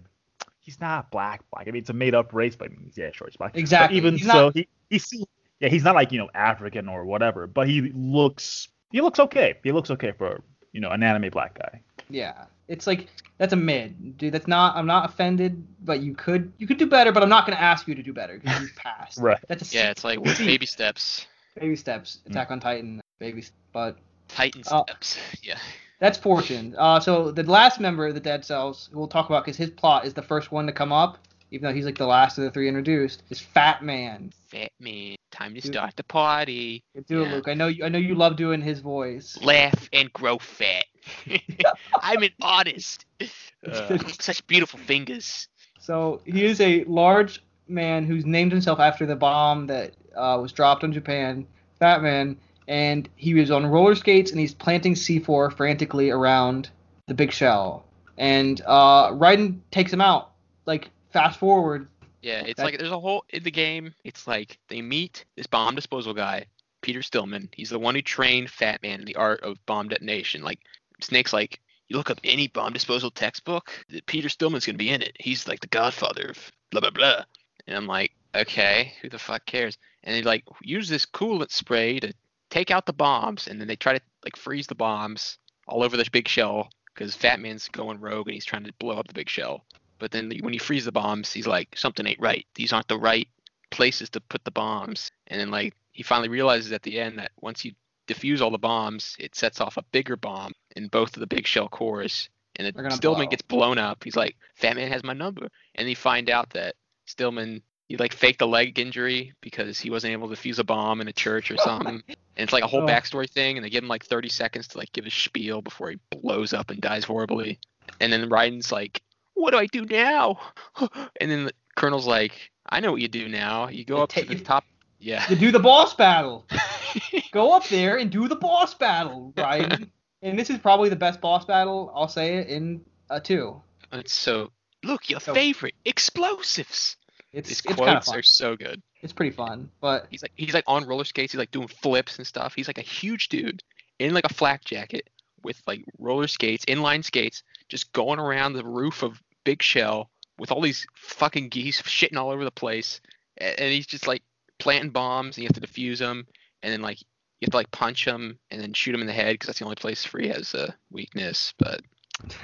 He's not black black. I mean, it's a made up race, but yeah, sure, it's black. Exactly. But even He's so, not- he he's still yeah, he's not like you know African or whatever, but he looks he looks okay. He looks okay for you know an anime black guy. Yeah, it's like that's a mid, dude. That's not. I'm not offended, but you could you could do better. But I'm not gonna ask you to do better because you've [LAUGHS] passed. Right. That's a C- yeah, it's like with baby steps, baby steps. Mm. Attack on Titan, baby. s- But Titan Oh. steps. [LAUGHS] Yeah. that's fortune. Uh, so the last member of the Dead Cells, we'll talk about because his plot is the first one to come up, even though he's like the last of the three introduced, is Fat Man. Fat man, time to Dude. start the party. Do it, Luke. I know you. I know you love doing his voice. Laugh and grow fat. [LAUGHS] [LAUGHS] I'm an artist. [LAUGHS] Uh, such beautiful fingers. So he is a large man who's named himself after the bomb that uh, was dropped on Japan, Fat Man, and he was on roller skates and he's planting C4 frantically around the big shell. And uh, Raiden takes him out. Like fast forward, Yeah, it's That- like there's a whole in the game. It's like they meet this bomb disposal guy, Peter Stillman. He's the one who trained Fat Man in the art of bomb detonation. Like Snake's like, you look up any bomb disposal textbook, Peter Stillman's gonna be in it. He's like the godfather of blah blah blah. And I'm like, okay, who the fuck cares? And they like use this coolant spray to take out the bombs, and then they try to like freeze the bombs all over this big shell because Fat Man's going rogue and he's trying to blow up the big shell. But then when you freeze the bombs, he's like, something ain't right. These aren't the right places to put the bombs. And then like he finally realizes at the end that once you defuse all the bombs, it sets off a bigger bomb in both of the big shell cores. And it Stillman blow. gets blown up. He's like, Fat Man has my number. And you find out that Stillman he like faked a leg injury because he wasn't able to defuse a bomb in a church or [LAUGHS] something. and it's like a whole Oh. backstory thing, and they give him like 30 seconds to like give his spiel before he blows up and dies horribly. And then Raiden's like, "What do I do now?" [LAUGHS] and then the Colonel's like, "I know what you do now. You go You up to the you- top." Yeah. you do the boss battle. [LAUGHS] Go up there and do the boss battle, right? and this is probably the best boss battle. I'll say it in a two. it's so. Look, your So- favorite explosives. It's His it's quotes are so good. It's pretty fun, but He's like he's like on roller skates. He's like doing flips and stuff. He's like a huge dude in like a flak jacket with like roller skates, inline skates, just going around the roof of Big Shell with all these fucking geese shitting all over the place. And he's just like planting bombs, and you have to defuse them, and then like you have to like punch him and then shoot him in the head because that's the only place where he has a weakness. But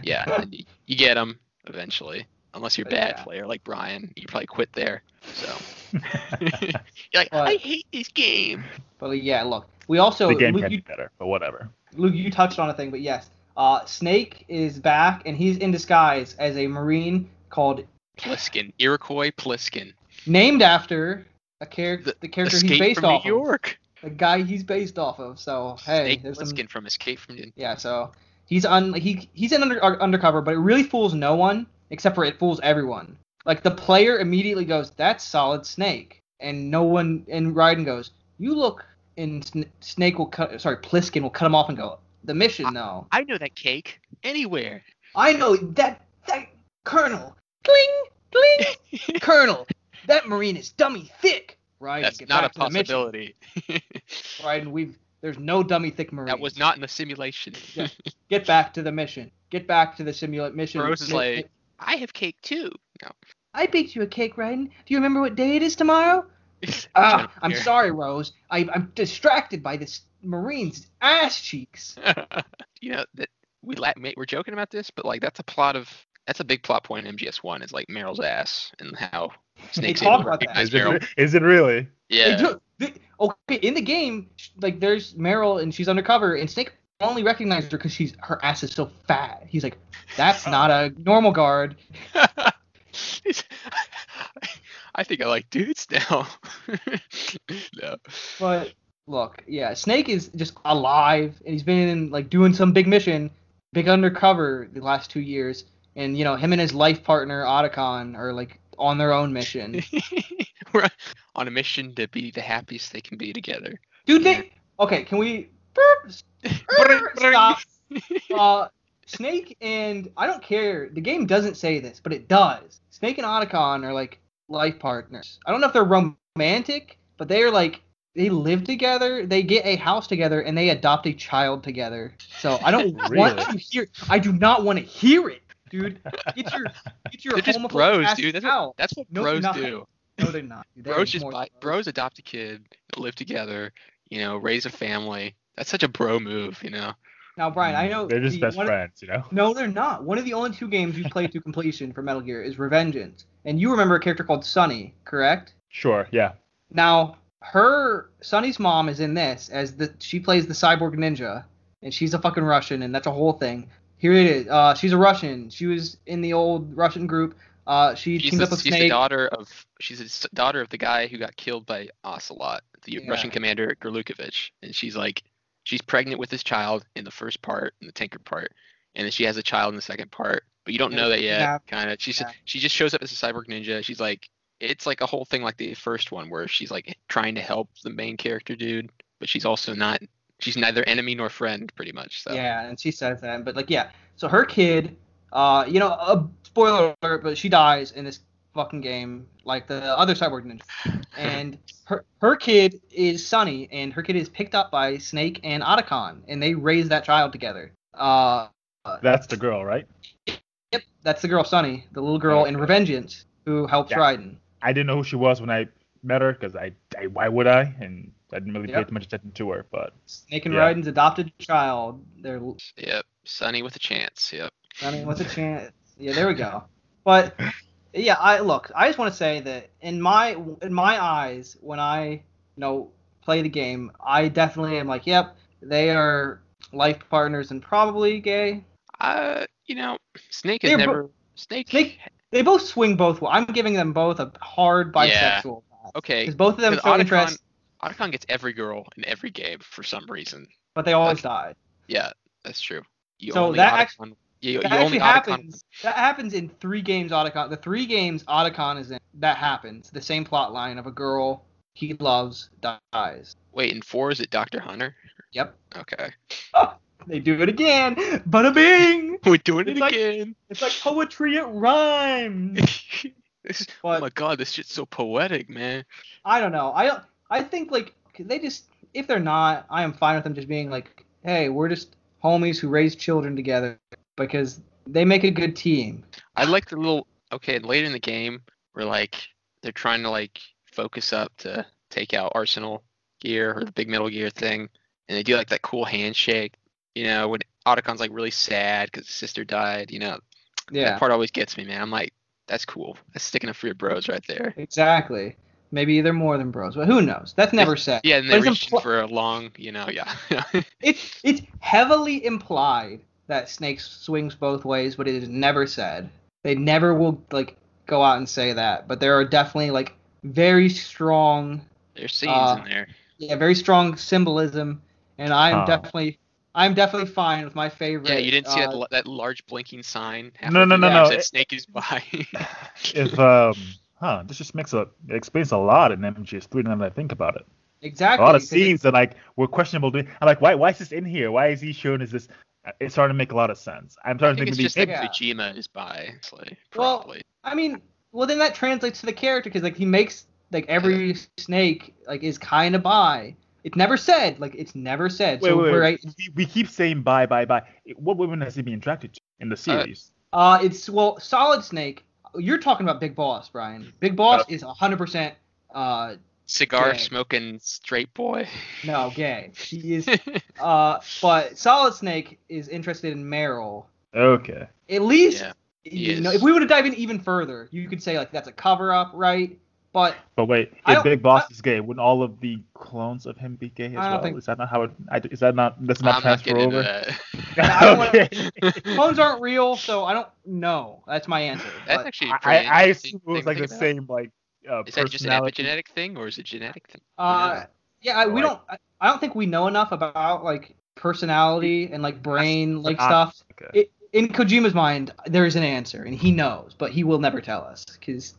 yeah, [LAUGHS] and you, you get him eventually. Unless you're a bad Yeah. player like Brian, you probably quit there. So [LAUGHS] you're like, But- I hate this game. but yeah, look. We also the game Luke, can you, be better, but whatever. Luke, you touched on a thing, but yes, uh, Snake is back and he's in disguise as a marine called Pliskin, Iroquois Pliskin, named after a character, the, character Escape he's based from off New York. of, the guy he's based off of. So hey, Snake there's some from Escape from New Yeah, so he's un he he's in under uh, undercover, but it really fools no one except for it fools everyone. Like the player immediately goes, "That's Solid Snake," and no one and Raiden goes, "You look." And Snake will cut. Sorry, Pliskin will cut him off and go. The mission, though. I know that cake anywhere. I know that that Colonel. Cling, cling. [LAUGHS] Colonel, that Marine is dummy thick. Right. That's not a back to the mission. possibility. [LAUGHS] Right, and we've there's no dummy thick marines. that was not in the simulation. Yeah. Get back to the mission. Get back to the simulate mission. Rose is like, I have cake too. No. I baked you a cake, Raiden. Do you remember what day it is tomorrow? [LAUGHS] Ah, I'm sorry, Rose. I, I'm distracted by this marine's ass cheeks. [LAUGHS] you know that we la- we're joking about this, but like that's a plot of that's a big plot point in MGS One is like Meryl's ass and how Snake's talk about that. Is it, Meryl. re- is it really? They Yeah, do- they- okay, in the game, like there's Meryl and she's undercover, and Snake only recognized her because she's her ass is so fat. He's like, that's [LAUGHS] not a normal guard. [LAUGHS] I think I like dudes now. no. But look, yeah, Snake is just alive, and he's been in, like doing some big mission, big undercover the last two years, and you know him and his life partner Otacon are like on their own mission. [LAUGHS] We're on a mission to be the happiest they can be together. Dude, they okay? Can we [LAUGHS] stop? [LAUGHS] Uh, Snake and I don't care. The game doesn't say this, but it does. Snake and Otacon are like life partners. I don't know if they're romantic, but they are like they live together. They get a house together, and they adopt a child together. So I don't [LAUGHS] want to hear. I do not want to hear it, dude. Get your get your They're just bros, ass dude. That's out. what, that's what No, bros not. do. No, they're not. dude. They're Bros just buy, bros. bros adopt a kid, live together, you know, raise a family. That's such a bro move, you know. Now, Brian, I mm, know They're just the- best one of- friends, you know? No, they're not. One of the only two games you've played to completion for Metal Gear is Revengeance, and you remember a character called Sunny, correct? Sure, yeah. Now, her Sunny's mom is in this as the she plays the cyborg ninja, and she's a fucking Russian, and that's a whole thing. Here it is. Uh, she's a Russian. She was in the old Russian group. Uh, she She's, teamed the, up with she's the daughter of she's the s- daughter of the guy who got killed by Ocelot, the Yeah. Russian commander Gurlukovich, and she's like she's pregnant with this child in the first part, in the tanker part, and then she has a child in the second part, but you don't know that yet. Yeah. Kind of. She's Yeah. she just shows up as a cyborg ninja. She's like it's like a whole thing like the first one where she's like trying to help the main character dude, but she's also not. She's neither enemy nor friend, pretty much. So. Yeah, and she says that. But like, yeah. So her kid, uh, you know, a spoiler alert, but she dies in this fucking game, like the other cyborg ninja. [LAUGHS] And her her kid is Sunny, and her kid is picked up by Snake and Otacon, and they raise that child together. Uh, That's the girl, right? yep, that's the girl Sunny, the little girl in Revengeance who helps Yeah. Raiden. I didn't know who she was when I met her because I, I, why would I? And I didn't really Yep. pay too much attention to her. But Snake and Yeah. Raiden's adopted child. They're Yep. Sunny with a chance. Yep. Sunny with a chance? Yeah, there we go. But yeah, I look. I just want to say that in my in my eyes, when I you know play the game, I definitely am like, yep, they are life partners and probably gay. Uh, you know, Snake has They're bo- never. Snake. Snake, they both swing both. wa- I'm giving them both a hard bisexual. pass. Okay. Because both of them show interest, Otacon gets every girl in every game for some reason. but they always Okay. die. Yeah, that's true. You So only that Otacon, act- you, That you actually Otacon- happens. That happens in three games. Otacon. The three games Otacon is in. That happens. The same plot line of a girl he loves dies. Wait, in four is it Doctor Hunter? Yep. Okay. Ah! They do it again. Bada bing. [LAUGHS] We're doing it like- again. It's like poetry. It rhymes. [LAUGHS] this is, oh my god, this shit's so poetic, man. I don't know. I I think like they just if they're not, I am fine with them just being like, hey, we're just homies who raise children together because they make a good team. I like the little okay later in the game where like they're trying to like focus up to take out Arsenal Gear or the big Metal Gear thing, and they do like that cool handshake. You know, when Otacon's like really sad because his sister died. You know, Yeah. that part always gets me, man. I'm like, that's cool. That's sticking up for your bros right there. Exactly. Maybe they're more than bros, but who knows? That's never said. Yeah, and they it's reached impl- for a long, you know, yeah. [LAUGHS] It's it's heavily implied that Snake swings both ways, but it is never said. They never will like go out and say that, but there are definitely like very strong, There's scenes Uh, in there. yeah, very strong symbolism, and I'm Huh. definitely I'm definitely fine with my favorite. Yeah, you didn't see uh, that, that large blinking sign. No, no, no, no, That snake is bi. [LAUGHS] if um, huh, this just makes a it explains a lot in MGS3 now that I think about it. exactly a lot of scenes that like were questionable. To me. I'm like, why why is this in here? Why is he shown as this? It's starting to make a lot of sense. I'm I starting to think think it's maybe, just that Yeah. Kojima is bi, actually, Well. I mean, well then that translates to the character because like he makes like every snake like is kind of bi. It's never said. Like it's never said. Wait, so wait, we're wait. right. We, we keep saying bye, bye, bye. What women has he been attracted to in the series? Uh, it's well, Solid Snake. You're talking about Big Boss, Brian. Big Boss is 100% uh Cigar Gay. smoking straight boy. no gay. She is [LAUGHS] uh, but Solid Snake is interested in Meryl. okay. At least Yeah, you he know, if we were to dive in even further, you could say like that's a cover up, right? But But wait, if Big Boss is gay, wouldn't all of the clones of him be gay as I don't well? think- Is that not how it? I, is that not? that's not I'm transfer getting over? into [LAUGHS] I don't wanna- [LAUGHS] clones aren't real, so I don't know. That's my answer. That's But, actually a I, pretty I interesting assume it was like the about. same like uh, Is that just an epigenetic thing or is it genetic thing? uh, yeah, I, we don't. I, I don't think we know enough about like personality and like brain like But stuff. Okay. it, in Kojima's mind, there is an answer, and he knows, but he will never tell us because.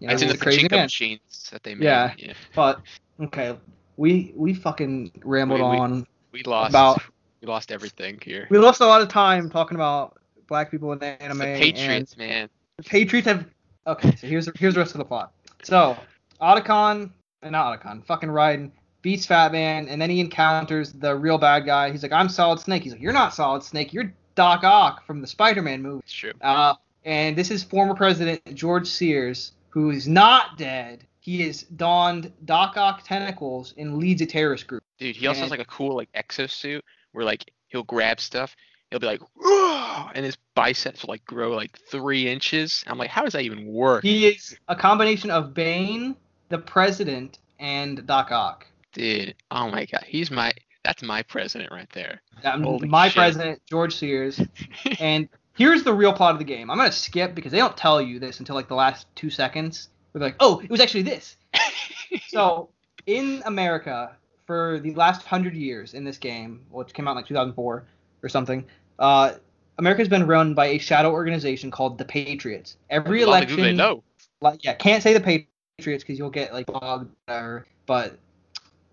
You know, it's in the crazy man. machines that they made. Yeah. yeah. But okay, we we fucking rambled We- we- on. We lost About- [LAUGHS] we lost everything here. We lost a lot of time talking about black people in It's anime. the and Patriots, man. the Patriots have. Okay, so here's here's the rest of the plot. So Otacon, and not Otacon, fucking Raiden beats Fat Man, and then he encounters the real bad guy. He's like, "I'm Solid Snake." He's like, "You're not Solid Snake. You're Doc Ock from the Spider-Man movie." It's true. Uh, and this is former President George Sears, who is not dead. He has donned Doc Ock tentacles and leads a terrorist group. Dude, he also has like a cool like exosuit where like he'll grab stuff, he'll be like, "Whoa," and his biceps will like grow like three inches. I'm like, how does that even work? He is a combination of Bane, the President, and Doc Ock. Dude, oh my god, he's my that's my president right there. Um, my shit. president, George Sears. [LAUGHS] and here's the real plot of the game. I'm gonna skip because they don't tell you this until like the last two seconds. They're like, oh, it was actually this. [LAUGHS] so in America, for the last hundred years in this game, which came out in like 2004 or something, uh, America's been run by a shadow organization called the Patriots. Every long they election, know. like yeah, can't say the Patriots because you'll get like bugged or but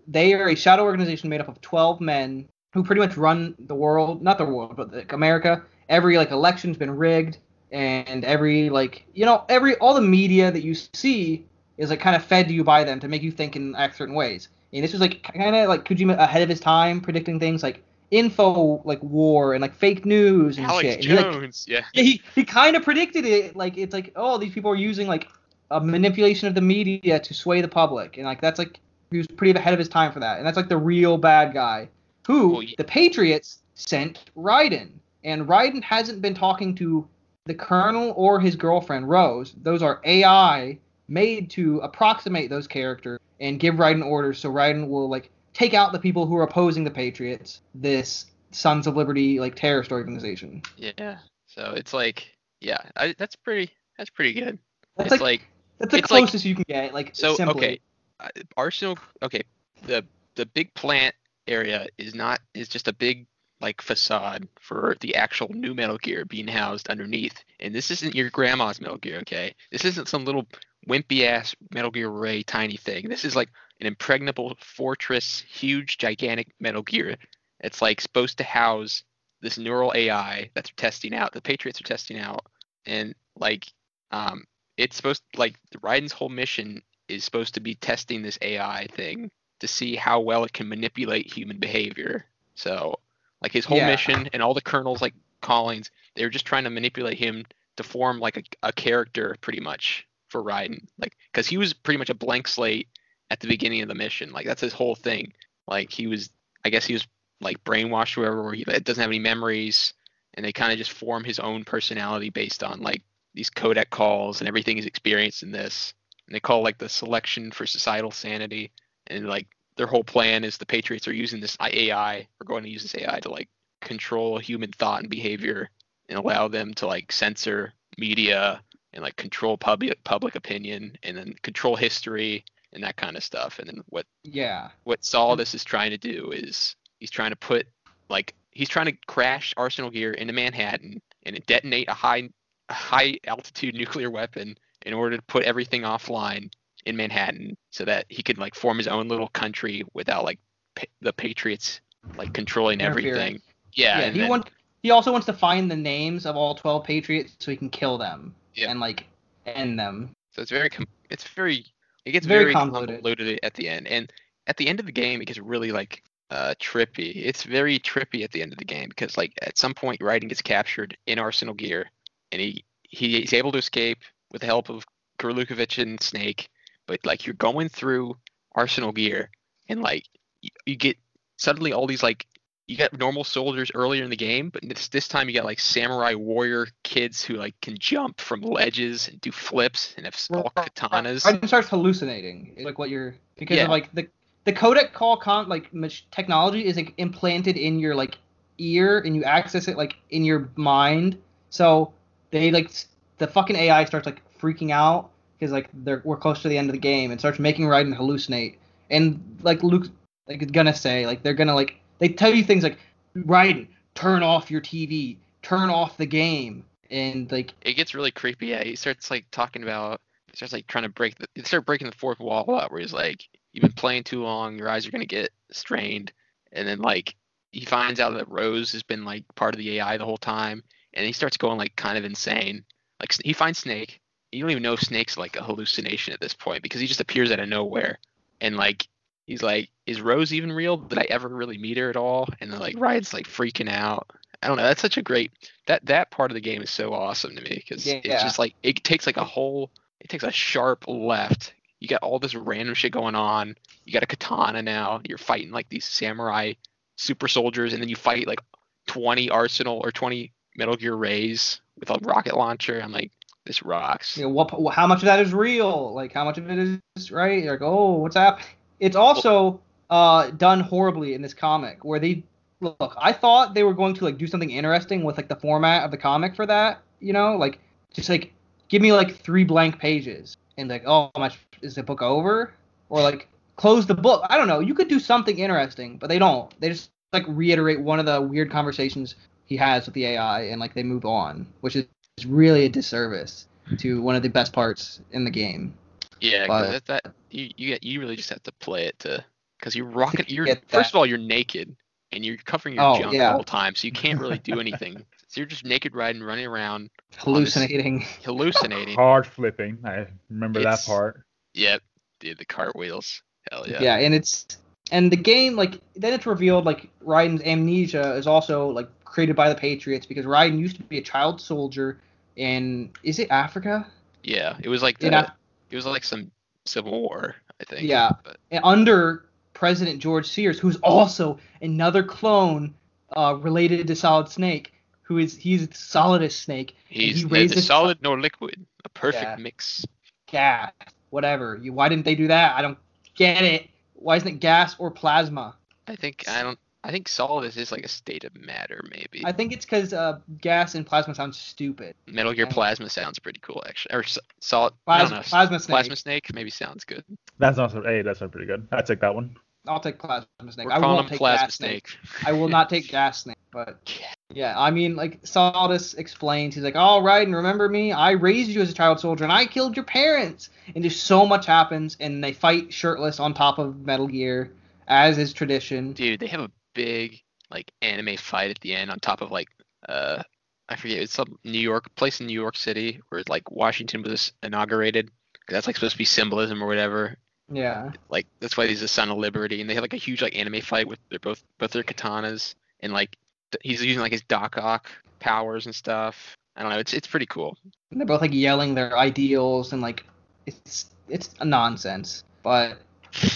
they are a shadow organization made up of 12 men who pretty much run the world, not the world, but like America. Every like election's been rigged and every like you know, every all the media that you see is like kind of fed to you by them to make you think and act certain ways. And this was like kind of like Kojima ahead of his time predicting things like info like war and like fake news and Alex shit. And he, like, Jones, yeah. yeah, he he kind of predicted it. Like it's like, oh, these people are using like a manipulation of the media to sway the public, and like that's like he was pretty ahead of his time for that. And that's like the real bad guy, who Well, y- the Patriots sent Raiden, and Raiden hasn't been talking to the Colonel or his girlfriend Rose. Those are AI made to approximate those characters and give Raiden orders, so Raiden will like take out the people who are opposing the Patriots. This Sons of Liberty like terrorist organization. Yeah. So it's like, yeah, I, that's pretty. That's pretty good. That's it's like like, That's the It's like- closest you can get. Like so. simply. Okay, uh, Arsenal. Okay, the the big plant area is not is just a big like facade for the actual new Metal Gear being housed underneath. And this isn't your grandma's Metal Gear. Okay, this isn't some little wimpy ass Metal Gear Ray tiny thing. This is like an impregnable fortress, huge, gigantic Metal Gear. It's like supposed to house this neural AI that's testing out. The Patriots are testing out, and like, um, it's supposed like the Raiden's whole mission is supposed to be testing this AI thing to see how well it can manipulate human behavior. So, like his whole Yeah. mission and all the colonels like Collins, they're just trying to manipulate him to form like a, a character pretty much for Raiden. Like, because he was pretty much a blank slate at the beginning of the mission. Like that's his whole thing. Like he was, I guess he was like brainwashed or whatever, where he doesn't have any memories, and they kind of just form his own personality based on like these codec calls and everything he's experienced in this. And they call like the selection for societal sanity, and like their whole plan is the Patriots are using this AI, are going to use this AI to like control human thought and behavior and allow them to like censor media and like control public public opinion and then control history and that kind of stuff. And then what Yeah. what Solidus is trying to do is he's trying to put like he's trying to crash Arsenal Gear into Manhattan and detonate a high high altitude nuclear weapon in order to put everything offline in Manhattan so that he could like form his own little country without like pa- the Patriots like controlling everything. Yeah, Yeah. and he then- wants. He also wants to find the names of all 12 Patriots so he can kill them Yeah. and like end them. So it's very com- it's very It gets Very very, convoluted. convoluted. at the end, and at the end of the game, it gets really like uh trippy. It's very trippy at the end of the game because like at some point, Raiden gets captured in Arsenal Gear, and he, he he's able to escape with the help of Gurlukovich and Snake. But like you're going through Arsenal Gear, and like you, you get suddenly all these like you got normal soldiers earlier in the game, but this this time you got like samurai warrior kids who like can jump from ledges and do flips and have s- all katanas. Raiden starts hallucinating. Like what you're because Yeah. of like the the codec call con like technology is like implanted in your like ear and you access it like in your mind. So they like the fucking AI starts like freaking out because like they're we're close to the end of the game and starts making Raiden hallucinate. And like Luke like is gonna say like they're gonna like they tell you things like Raiden turn off your TV, turn off the game, and like it gets really creepy. Yeah, he starts like talking about, he starts like trying to break the, he start breaking the fourth wall out, where he's like, "You've been playing too long. Your eyes are gonna get strained." And then like he finds out that Rose has been like part of the AI the whole time, and he starts going like kind of insane. Like he finds Snake. You don't even know if Snake's like a hallucination at this point because he just appears out of nowhere, and like he's like, "Is Rose even real? Did I ever really meet her at all?" And then like Ryan's like freaking out. I don't know. That's such a great that that part of the game is so awesome to me because Yeah. it's just like it takes like a whole it takes a sharp left. You got all this random shit going on. You got a katana now. You're fighting like these samurai super soldiers, and then you fight like 20 Arsenal or 20 Metal Gear Rays with a rocket launcher. I'm like, this rocks. you know what how much of that is real? Like how much of it is right? You're like oh what's happening it's also uh done horribly in this comic where they look i thought they were going to like do something interesting with like the format of the comic for that you know? Like just like give me like three blank pages and like oh how much is the book over? Or like close the book. I don't know. You could do something interesting but they don't. They just like reiterate one of the weird conversations he has with the ai and like they move on which is is really a disservice to one of the best parts in the game. Yeah, But- that, that you you get you really just have to play it to because you're rocking. [LAUGHS] You're get first of all you're naked and you're covering your Oh, junk yeah. the whole time, so you can't really do anything. [LAUGHS] so you're just naked riding, running around, Hallucinating. [LAUGHS] hallucinating. Hard flipping. I remember It's- that part. Yep, dude, the cartwheels. Hell yeah. Yeah. and it's and the game like then it's revealed like Raiden's amnesia is also like created by the Patriots because Raiden used to be a child soldier in is it Africa? Yeah, it was like the, Af- it was like some civil war, I think. Yeah. But And under President George Sears, who's also another clone uh, related to Solid Snake, who is he's Solidus Snake. he's he neither solid nor liquid, a perfect Yeah. mix. gas, whatever. You, why didn't they do that? I don't get it. Why isn't it gas or plasma? I think I don't. I think solid is like a state of matter, maybe. I think it's because uh, gas and plasma sounds stupid. Metal Gear I- Plasma sounds pretty cool, actually. Or so- solid. Plasma, know. plasma snake. Plasma Snake maybe sounds good. That's also hey, that's not pretty good. I take that one. I'll take plasma snake. We're I calling won't him take Plasma gas snake. Snake. I will not take [LAUGHS] gas snake. But yeah, I mean, like Solidus explains, he's like, "All right, and remember me? I raised you as a child soldier, and I killed your parents." And just so much happens, and they fight shirtless on top of Metal Gear, as is tradition. Dude, they have a big like anime fight at the end on top of like uh I forget it's some New York place in New York City where like Washington was inaugurated. That's like supposed to be symbolism or whatever. Yeah. Like that's why he's the son of liberty, and they have like a huge like anime fight with their both both their katanas, and like th- he's using like his Doc powers and stuff. I don't know. It's it's pretty cool. And they're both like yelling their ideals and like it's it's a nonsense. But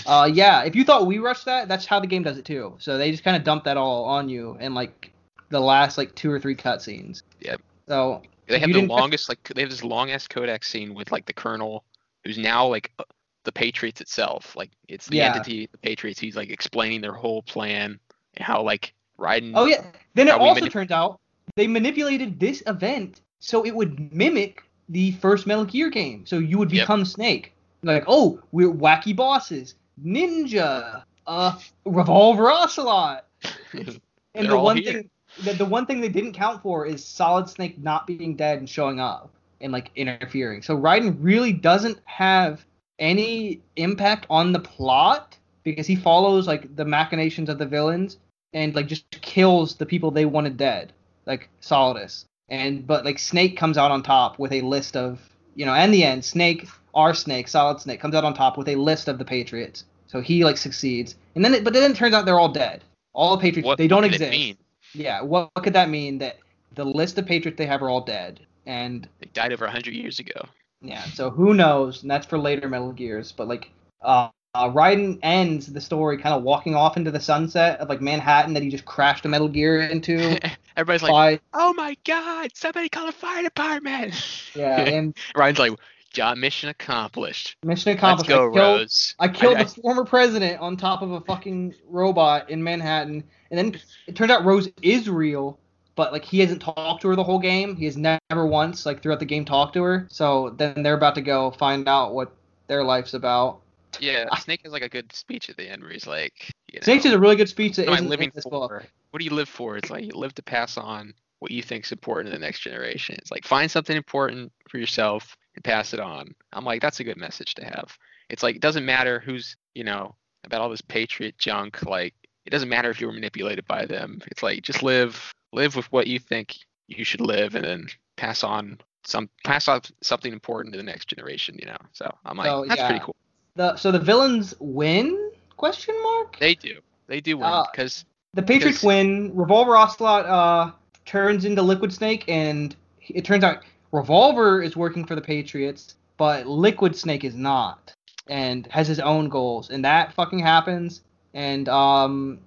uh yeah, if you thought we rushed that, that's how the game does it too. So they just kind of dump that all on you in like the last like two or three cutscenes. Yep. So They have the longest like they have this long ass codec scene with like the colonel, who's now like uh, the Patriots itself. Like it's the Yeah. entity, the Patriots. He's like explaining their whole plan and how like Raiden. oh yeah, then it also manip- turns out they manipulated this event so it would mimic the first Metal Gear game. So you would Yep. become Snake. Like, oh, we're wacky bosses, ninja, uh, revolver ocelot. [LAUGHS] And They're the one here. thing the, the one thing they didn't count for is Solid Snake not being dead and showing up and like interfering. So Raiden really doesn't have any impact on the plot because he follows like the machinations of the villains and like just kills the people they wanted dead, like Solidus. And but like Snake comes out on top with a list of you know, and the end Snake our Snake, Solid Snake, comes out on top with a list of the Patriots. So he like succeeds, and then it, but then it turns out they're all dead. All the Patriots What they don't could exist. Yeah, what, what could that mean? That the list of Patriots they have are all dead, and They died over hundred years ago. yeah, so who knows? And that's for later Metal Gears. But like, uh, uh Raiden ends the story kind of walking off into the sunset of like Manhattan that he just crashed a Metal Gear into. [LAUGHS] Everybody's like, "Oh my God! Somebody call the fire department!" yeah, [LAUGHS] and Ryan's like, "Job mission accomplished. mission accomplished. Let's go, I killed, Rose." I killed I- the former president on top of a fucking robot in Manhattan, and then it turns out Rose is real, but like he hasn't talked to her the whole game. He has never once like throughout the game talked to her. So then they're about to go find out what their life's about. Yeah, Snake has like a good speech at the end where he's like, you know, Snakes is a really good speech that I isn't living in this for? book. What do you live for? It's like you live to pass on what you think's important to the next generation. It's like find something important for yourself and pass it on. I'm like, that's a good message to have. It's like it doesn't matter who's, you know, about all this patriot junk. Like it doesn't matter if you were manipulated by them. It's like just live live with what you think you should live and then pass on some pass off something important to the next generation, you know. So I'm like, So, that's yeah. pretty cool. The so the villains win? Question mark. They do. They do win Uh, because The Patriots win. Revolver Ocelot uh, turns into Liquid Snake, and it turns out Revolver is working for the Patriots, but Liquid Snake is not, and has his own goals, and that fucking happens. And um,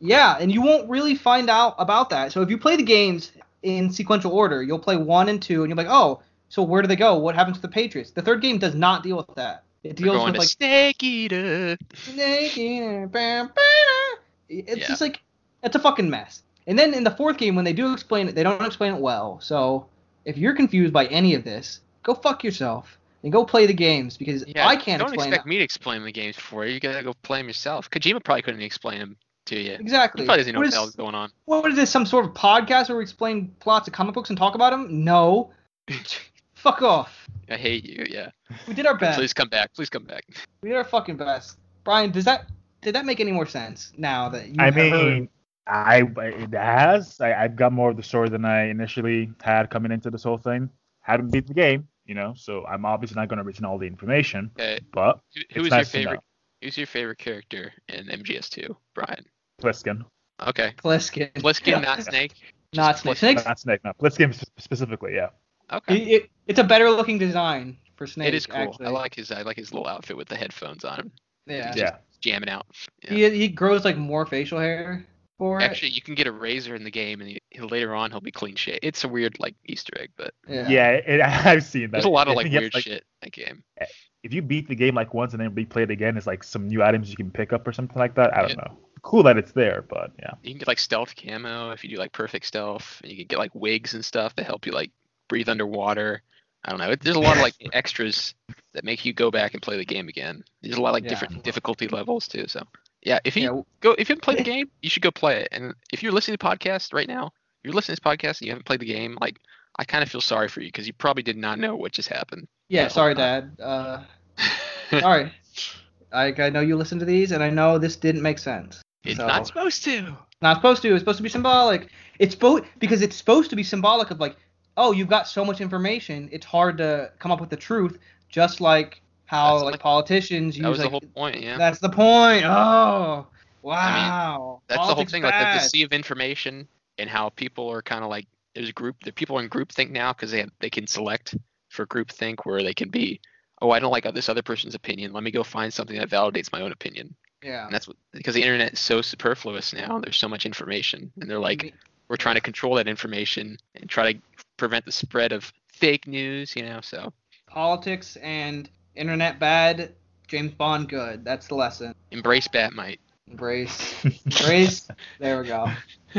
yeah, and you won't really find out about that. So if you play the games in sequential order, you'll play one and two, and you're like, oh, so where do they go? What happens to the Patriots? The third game does not deal with that. It deals with like Snake Eater. Snake Eater, bam, bam. It's Yeah. just like it's a fucking mess. And then in the fourth game, when they do explain it, they don't explain it well. So if you're confused by any of this, go fuck yourself and go play the games because Yeah, I can't don't explain expect it. me to explain the games for you. You gotta go play them yourself. Kojima probably couldn't explain them to you. Exactly. He probably doesn't know What what the hell's going on. what is this? Some sort of podcast where we explain plots of comic books and talk about them? No. [LAUGHS] Fuck off. I hate you. Yeah. We did our best. Please come back. Please come back. We did our fucking best. Brian, does that did that make any more sense now that you I have heard? Mean, I it has. I, I've got more of the story than I initially had coming into this whole thing. Hadn't beat the game, you know, so I'm obviously not going to retain all the information. Okay. But Who, It's who is nice your favorite? Who's your favorite character in MGS2? Brian. Pliskin, Okay. Pliskin. Pliskin, [LAUGHS] not Snake. Not Snake. Pliskin. Snake's not Snake, no, Pliskin sp- specifically, yeah. Okay. It, it, it's a better looking design for Snake. It is cool. Actually. I like his. I like his little outfit with the headphones on him, Yeah. Yeah. jamming out. Yeah. He he grows like more facial hair for it. Actually, you can get a razor in the game, and he, he'll, later on he'll be clean shit. It's a weird like Easter egg, but Yeah. Yeah, it, [LAUGHS] I've seen that. there's a lot of like think you have weird to, like, shit in that game. Eh, if you beat the game like once and then replay it again, it's like some new items you can pick up or something like that. I don't Yeah. know. Cool that it's there, but yeah. You can get like stealth camo if you do like perfect stealth, and you can get like wigs and stuff that help you like breathe underwater. I don't know. It, there's a lot of like [LAUGHS] extras that make you go back and play the game again. There's a lot of like Yeah. different difficulty levels too. So yeah, if you Yeah. go if you haven't played the [LAUGHS] game, you should go play it. And if you're listening to the podcast right now, you're listening to this podcast and you haven't played the game, like I kind of feel sorry for you because you probably did not know what just happened. Yeah. Sorry, Dad. Uh, [LAUGHS] sorry. I I know you listen to these, and I know this didn't make sense. it's So- not supposed to. Not supposed to. It's supposed to be symbolic. It's supposed because it's supposed to be symbolic of like, oh, you've got so much information. It's hard to come up with the truth. Just like how That's like like- politicians That use was the whole point. Yeah. That's the point. Oh, wow. I mean, That's the whole Politics thing, like the, the sea of information and how people are kind of like there's group the people are in group think now because they have, they can select for group think where they can be oh I don't like this other person's opinion let me go find something that validates my own opinion Yeah. and that's what because the internet is so superfluous now there's so much information and they're like we're trying to control that information and try to prevent the spread of fake news you know so politics and internet bad. James Bond good. That's the lesson. embrace Batmite Embrace. [LAUGHS] Embrace. there we go.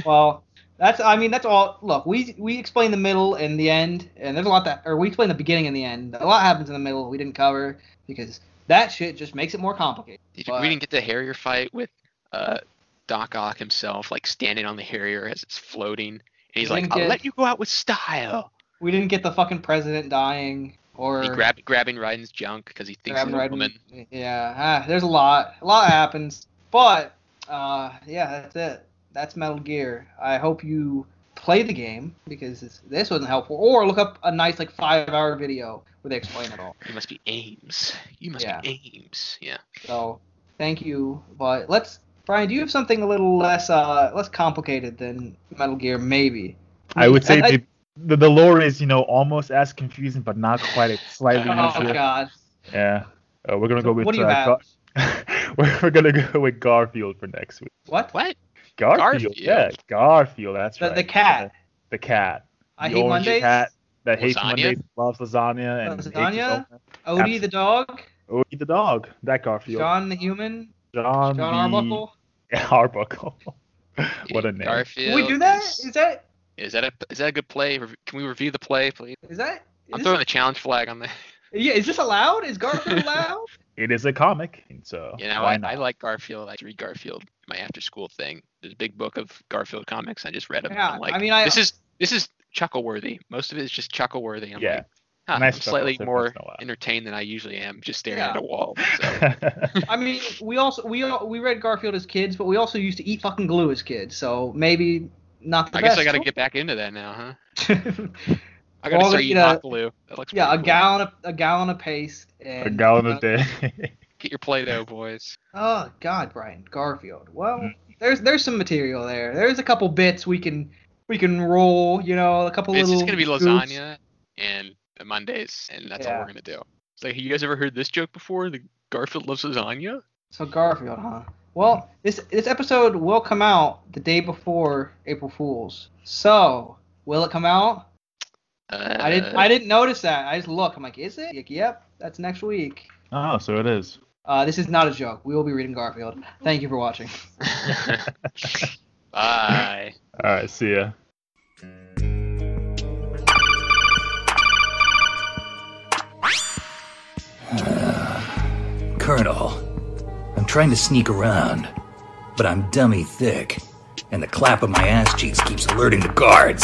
Well, that's. I mean, that's all. Look, we we explain the middle and the end, and there's a lot that, or we explain the beginning and the end. A lot happens in the middle we didn't cover because that shit just makes it more complicated. Did- But- we didn't get the Harrier fight with uh, Doc Ock himself, like standing on the Harrier as it's floating, and he's like, "I'll get- let you go out with style." We didn't get the fucking president dying or He grab, grabbing Raiden's junk because he thinks grabbing he's a right in- woman. Yeah, ah, there's a lot. A lot happens. But uh, yeah, that's it. That's Metal Gear. I hope you play the game because this, this wasn't helpful, or look up a nice like five hour video where they explain it all. You must be Ames. You must Yeah. be Ames. Yeah. So thank you, but let's Brian, do you have something a little less uh less complicated than Metal Gear? Maybe. I would say I- the, the the lore is you know almost as confusing, but not quite. It's slightly Oh easier. God. Yeah. Uh, we're gonna go with. What do you uh, have? Gar- [LAUGHS] we're, we're gonna go with Garfield for next week. What? What? Garfield. Garfield? Yeah, Garfield. That's The, right. the cat. The cat. I The hate orange Mondays. Cat that hates Lasagna? Mondays, loves lasagna, and hates Lasagna? own- Odie the dog. Odie the dog. That Garfield. Jon the human. Jon, Jon the- Arbuckle. [LAUGHS] Arbuckle. [LAUGHS] what a name. Garfield. Can we do that? Is, Is that is that a is that a good play? Can we review the play, please? is that? I'm is throwing the challenge flag on there. [LAUGHS] Yeah, is this allowed? Is Garfield [LAUGHS] allowed? It is a comic, so You know, why I, not? I like Garfield. I read Garfield my after school thing. There's a big book of Garfield comics. I just read them. Yeah, I'm like, I mean, I- this is this is chuckle worthy. Most of it is just chuckle worthy. I'm Yeah. like, huh, Nice I'm slightly more once in a while. entertained than I usually am, just staring Yeah. at a wall. So. [LAUGHS] I mean, we also we all- we read Garfield as kids, but we also used to eat fucking glue as kids. So maybe not the I guess. I got to get back into that now, huh? [LAUGHS] I got to Well, start you eating hot glue. That looks yeah, a cool. gallon of a gallon of paste. And, a gallon uh, a day. [LAUGHS] Get your Play-Doh, boys. Oh God, Brian Garfield. Well, Mm. there's there's some material there. There's a couple bits we can we can roll. You know, a couple It's little. just gonna be goofs. lasagna and Mondays, and that's all we're gonna do. It's like, you guys ever heard this joke before? The Garfield loves lasagna. So Garfield, huh? Well, this this episode will come out the day before April Fools. So will it come out? Uh, I didn't I didn't notice that. I just look. I'm like, is it? Like, yep, that's next week. oh, so it is. Uh, this is not a joke. We will be reading Garfield. Thank you for watching. [LAUGHS] Bye. All right, see ya. Colonel, I'm trying to sneak around, but I'm dummy thick, and the clap of my ass cheeks keeps alerting the guards.